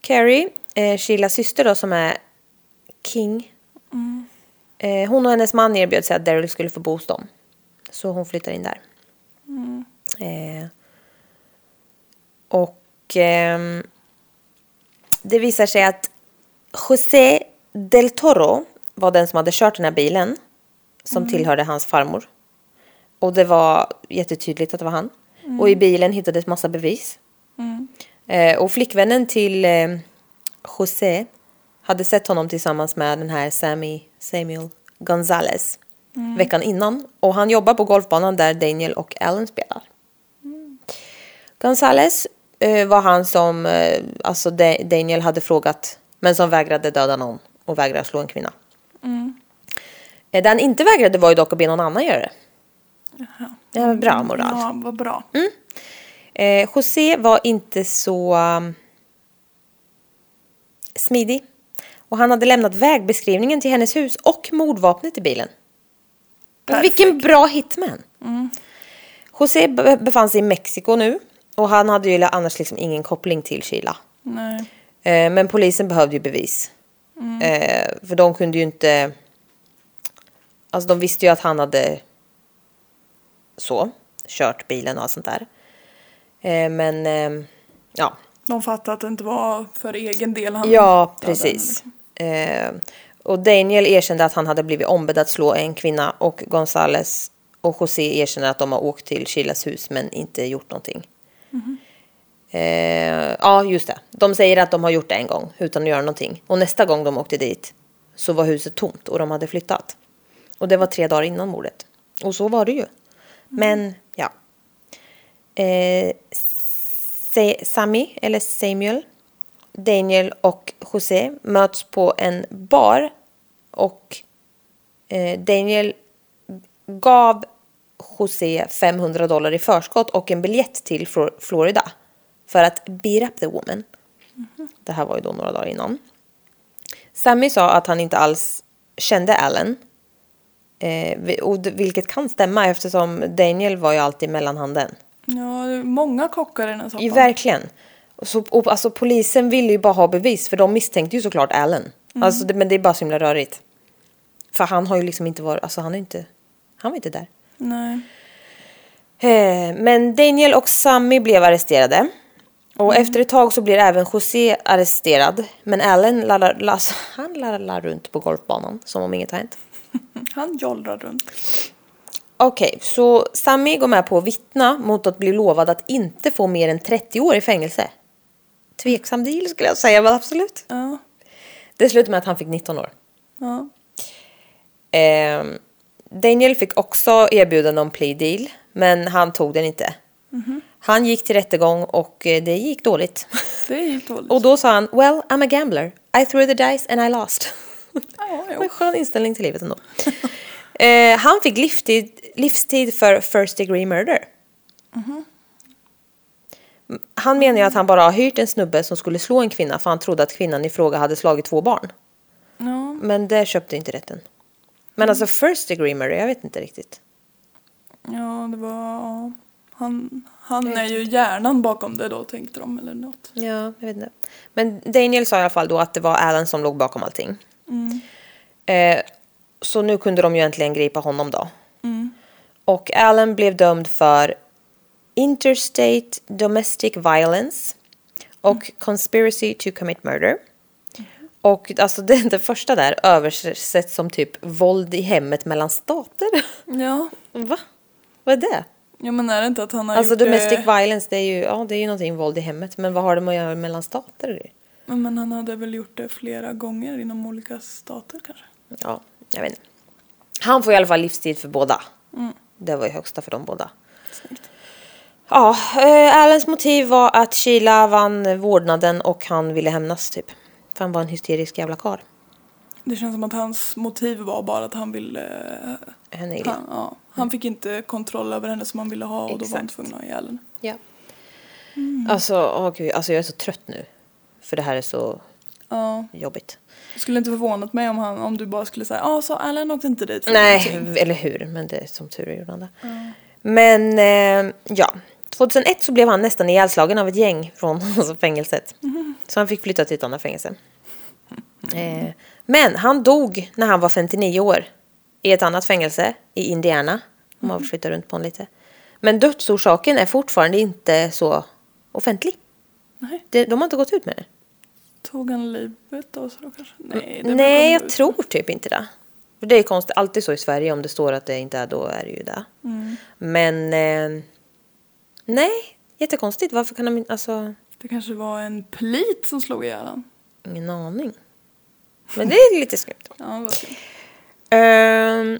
Carrie, eh, Sheilas syster då som är King. Eh, hon och hennes man erbjöd sig att Daryl skulle få bo hos dem. Så hon flyttar in där. Eh, och ehm, det visar sig att José del Toro var den som hade kört den här bilen. Som tillhörde hans farmor. Och det var jättetydligt att det var han. Och i bilen hittades massa bevis. Eh, och flickvännen till eh, José hade sett honom tillsammans med den här Sammy Samuel Gonzales veckan innan. Och han jobbar på golfbanan där Daniel och Alan spelar. Gonzales eh, var han som eh, alltså Da- Daniel hade frågat men som vägrade döda någon och vägrade slå en kvinna. Eh, det han inte vägrade var ju dock att be någon annan göra det. Det var bra moral. Ja, vad bra. Eh, José var inte så um, smidig. Och han hade lämnat vägbeskrivningen till hennes hus och mordvapnet i bilen. Perfekt. Vilken bra hitman! José be- befann sig i Mexiko nu. Och han hade ju annars liksom ingen koppling till Sheila. Nej. Eh, men polisen behövde ju bevis. Eh, för de kunde ju inte... Alltså de visste ju att han hade så, kört bilen och allt sånt där. Eh, men ja, De fattade att det inte var för egen del han ja precis. och Daniel erkände att han hade blivit ombedd att slå en kvinna och Gonzales och José erkänner att de har åkt till Sheilas hus men inte gjort någonting. Eh, ja, just det. De säger att de har gjort det en gång utan att göra någonting. Och nästa gång de åkte dit så var huset tomt och de hade flyttat. Och det var tre dagar innan mordet. Och så var det ju. Men ja. eh, Sami, eller Samuel, Daniel och José möts på en bar och eh, Daniel gav José 500 dollar i förskott och en biljett till Flor- Florida för att beat up the woman. Det här var ju då några dagar innan. Sammy sa att han inte alls kände Allen. Eh, och vilket kan stämma eftersom Daniel var ju alltid mellanhanden. Ja, många kockar i den här Ja, soppan. verkligen. Och så, och, alltså, polisen ville ju bara ha bevis för de misstänkte ju såklart Allen. Alltså, det, men det är bara så himla rörigt. För han har ju liksom inte varit, alltså han är inte, han var inte där. Nej. Eh, men Daniel och Sammy blev arresterade. Och efter ett tag så blir även José arresterad. Men Allen lallar, las, han lallar runt på golfbanan som om inget har hänt. Han jollrar runt. Okej, så Sammy går med på att vittna mot att bli lovad att inte få mer än 30 år i fängelse. Tveksam deal skulle jag säga, men absolut. Ja. Det slutade med att han fick 19 år. Ja. Ehm, Daniel fick också erbjudande om plea deal, men han tog den inte. Han gick till rättegång och eh, det gick dåligt. Det helt dåligt. och då sa han, well, I'm a gambler. I threw the dice and I lost. Ja, jo. en skön inställning till livet ändå. eh, han fick livstid, livstid för first degree murder. Han menar ju att han bara har hyrt en snubbe som skulle slå en kvinna för han trodde att kvinnan i fråga hade slagit två barn. Ja. Men det köpte inte rätten. Men alltså first degree murder, jag vet inte riktigt. ja, det var... Han, han är ju hjärnan bakom det då, tänkte de, eller något. Ja, jag vet inte. Men Daniel sa i alla fall då att det var Alan som låg bakom allting. Eh, så nu kunde de ju äntligen gripa honom då. Och Alan blev dömd för interstate domestic violence och conspiracy to commit murder. Och alltså det, det första där översätts som typ våld i hemmet mellan stater. Ja. Va? Vad är det? ja, men är det inte att han har Alltså gjort domestic det... violence, det är ju, ja, det är ju någonting våld i hemmet. Men vad har det med att göra mellan stater? Ja, Men han hade väl gjort det flera gånger inom olika stater kanske? Ja, jag vet inte. Han får i alla fall livstid för båda. Det var ju högsta för dem båda. Snyggt. Ja, eh, Alens motiv var att Sheila vann vårdnaden och han ville hämnas typ. För han var en hysterisk jävla karl. Det känns som att hans motiv var bara att han ville... eh, Henne illa. Han, ja, han fick inte kontroll över henne som han ville ha och då var han Exakt. tvungen att ha ihjäl henne. Ja. Alltså, åh gud, alltså jag är så trött nu. För det här är så Ja. jobbigt. Det skulle inte förvånat mig om, han, om du bara skulle säga ja så Alan åkte inte dit Nej, någonting." eller hur. Men det är som tur är gjorde han det. Men eh, ja, 2001 så blev han nästan ihjälslagen av ett gäng från alltså, fängelset. Så han fick flytta till ett annat fängelse. Eh, men han dog när han var 59 år i ett annat fängelse i Indiana. Om man flyttar runt på honom lite. Men dödsorsaken är fortfarande inte så offentlig. Nej. Det, de har inte gått ut med det. Tog han livet då kanske? Nej, det Nej, jag de- tror typ inte det. För det är konstigt, alltid så i Sverige om det står att det inte är då är det ju det. Men eh, nej, jättekonstigt. Varför kan de inte, alltså Det kanske var en plit som slog ihjäl honom. ingen aning. Men det är lite skumt. Ja. Ehm,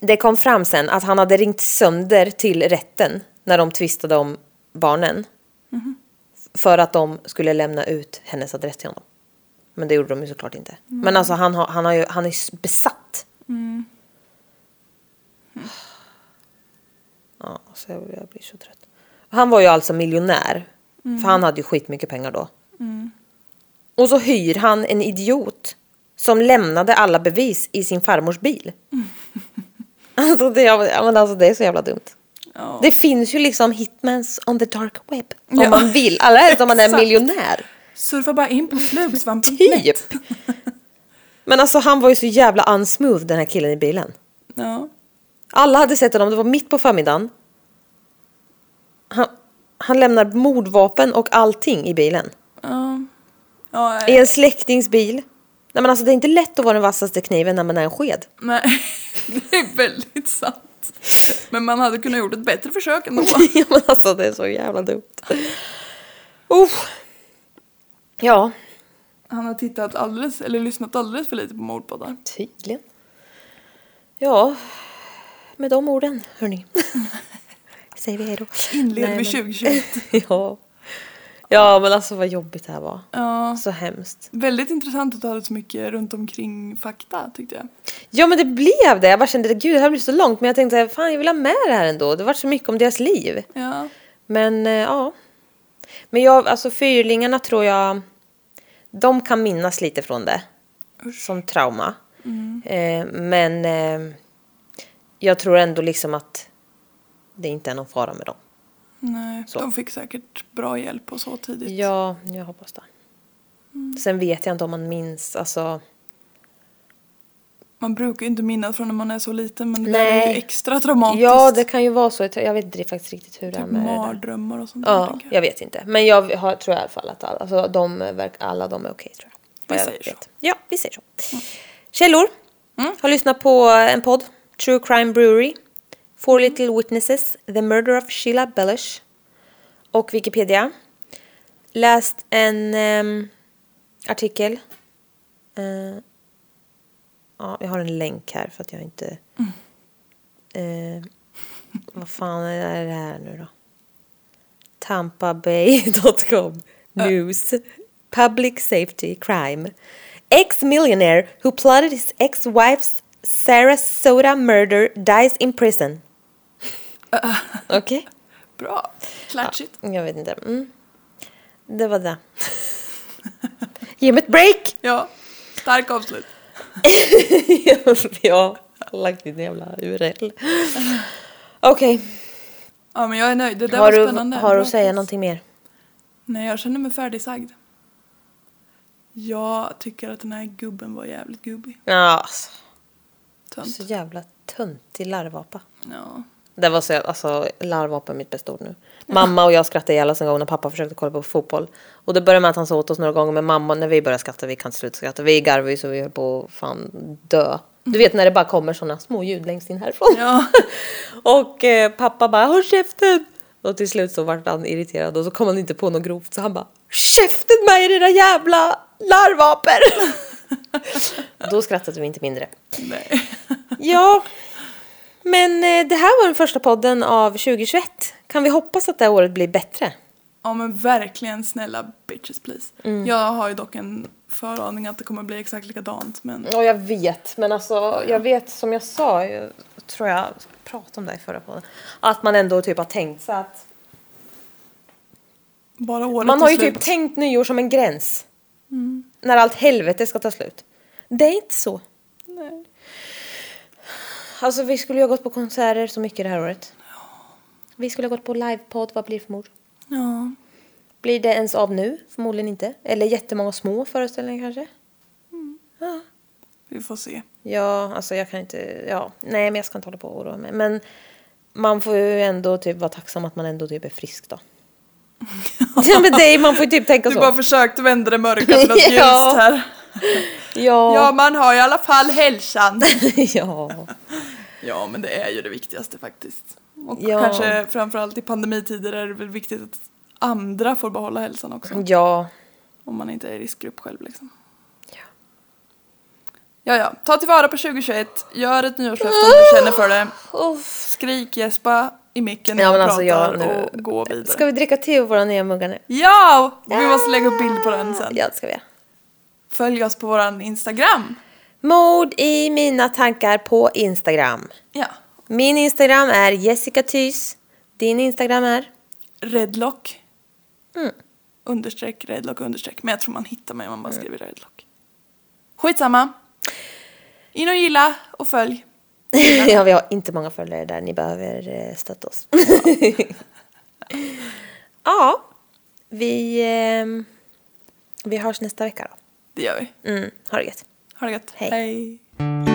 det kom fram sen att han hade ringt sönder till rätten när de tvistade om barnen. För att de skulle lämna ut hennes adress till honom. Men det gjorde de ju såklart inte. Men alltså han, har, han, har ju, han är besatt. Ja, så jag, jag blir så trött. Han var ju alltså miljonär. För han hade ju skitmycket pengar då. Och så hyr han en idiot som lämnade alla bevis i sin farmors bil. alltså, det, men alltså det är så jävla dumt. Ja. Det finns ju liksom hitmans on the dark web. Om Ja. man vill. Alla är om man är miljonär. Surfa bara in på flugsvampen. Typ. Men alltså han var ju så jävla unsmooth den här killen i bilen. Ja. Alla hade sett honom, det var mitt på förmiddagen. Han, han lämnar mordvapen och allting i bilen. Ja. Ja, I en släktings bil. Nej men alltså det är inte lätt att vara den vassaste kniven när man är en sked. nej. Det är väldigt sant. Men man hade kunnat gjort ett bättre försök ändå. ja men alltså det är så jävla dumt. Uh. Ja, Han har tittat alldeles, eller lyssnat alldeles för lite på mordpoddar. tydligen. Ja, med de orden hörni. Säger vi hej då. Inleder Nej, vi men- 2021. ja. ja, men alltså vad jobbigt det här var. Ja. Så hemskt. Väldigt intressant att du hade så mycket runt omkring fakta tyckte jag. Ja, men det blev det. Jag bara kände, gud det här blir så långt. Men jag tänkte, fan jag vill ha med det här ändå. Det var så mycket om deras liv. Ja. Men eh, ja. Men jag, alltså fyrlingarna tror jag, de kan minnas lite från det. Som trauma. Eh, men eh, jag tror ändå liksom att det inte är någon fara med dem. Nej, Så. de fick säkert bra hjälp och så tidigt. Ja, jag hoppas det. Sen vet jag inte om man minns, alltså. Man brukar ju inte minnas från när man är så liten men det där är Nej. ju extra traumatiskt. Ja, det kan ju vara så. Jag vet inte faktiskt riktigt hur det är typ med det där. mardrömmar och sånt Ja, jag. jag vet inte. Men jag har, tror i alla fall att alla, alltså, de, alla de är okej tror jag. Vi jag säger så. vet. Ja, vi säger så. Källor. Har lyssnat på en podd. True Crime Brewery. Four Little Witnesses. The Murder of Sheila Bellish. Och Wikipedia. Läst en ehm, artikel. Eh, ja, jag har en länk här för att jag inte... Eh, vad fan är det här nu då? TampaBay.com News Public Safety Crime Ex-millionaire who plotted his ex-wife's Sarasota murder dies in prison. Okej? Bra. Klatschigt. Jag vet inte. Mm. Det var det. Ge mig ett break! Ja. Stark avslut. har lagt din jävla URL. Okej. Ja men jag är nöjd. Det där Har var du, spännande. har du att säga någonting mer? Nej, jag känner mig färdigsagd. Jag tycker att den här gubben var jävligt gubbig. Ja, alltså, Tönt. så jävla töntig larvapa. Ja. Det var så, alltså larvapa är mitt bästa ord nu. Mamma och jag skrattade ihjäl oss en gång när pappa försökte kolla på fotboll. Och det började med att han sa åt oss några gånger, men mamma, när vi började skratta, vi kan inte sluta skratta. Vi garvade ju så vi höll på att fan dö. Du vet när det bara kommer sådana små ljud längst in härifrån. Ja. och eh, pappa bara, håll käften! Och till slut så vart han irriterad och så kom han inte på något grovt så han bara, käften med er era jävla larvaper! Då skrattade vi inte mindre. Nej. Ja, men eh, det här var den första podden av 2021. Kan vi hoppas att det här året blir bättre? Ja men verkligen snälla bitches please. Mm. Jag har ju dock en föraning att det kommer bli exakt likadant men Ja, jag vet. Men alltså, jag vet som jag sa, jag tror jag pratade om det i förra podden, att man ändå typ har tänkt så att bara året man har ju slut. typ tänkt nyår som en gräns. När allt helvete ska ta slut. Det är inte så. Alltså vi skulle ju ha gått på konserter så mycket det här året. Vi skulle ha gått på livepodd, vad blir det för mord? Ja. Blir det ens av nu? Förmodligen inte. Eller jättemånga små föreställningar kanske? Vi får se. Ja, alltså jag kan inte, ja, nej men jag ska inte hålla på och oroa mig. Men man får ju ändå typ vara tacksam att man ändå typ är frisk då. ja men det, man får ju typ tänka Du så. bara försökte vända det mörka till något Ja. ljust här. Ja. Ja man har i alla fall hälsan. ja. Ja men det är ju det viktigaste faktiskt. Och Ja. kanske framförallt i pandemitider är det väl viktigt att andra får behålla hälsan också. Ja. Om man inte är i riskgrupp själv liksom. Ja. Ja ja, ta tillvara på 2021, gör ett nyårslöfte om du känner för det. Skrik, gäspa i micken när Ja, men alltså, pratar jag nu- och gå vidare. Ska vi dricka te ur våra nya muggar nu? Ja! Vi måste lägga upp bild på den sen. Ja, det ska vi göra. Följ oss på våran Instagram. Mord i mina tankar på Instagram. Ja. Min Instagram är Jessica Thys. Din Instagram är? Redlock. Mm. Understreck, redlock, understreck. Men jag tror man hittar mig om man bara skriver redlock. Skitsamma. In och gilla och följ. ja, vi har inte många följare där. Ni behöver eh, stötta oss. ja, vi, ehm, vi hörs nästa vecka då. Det gör vi. Mm, ha det gött. Ha det gött. Hej. Hej.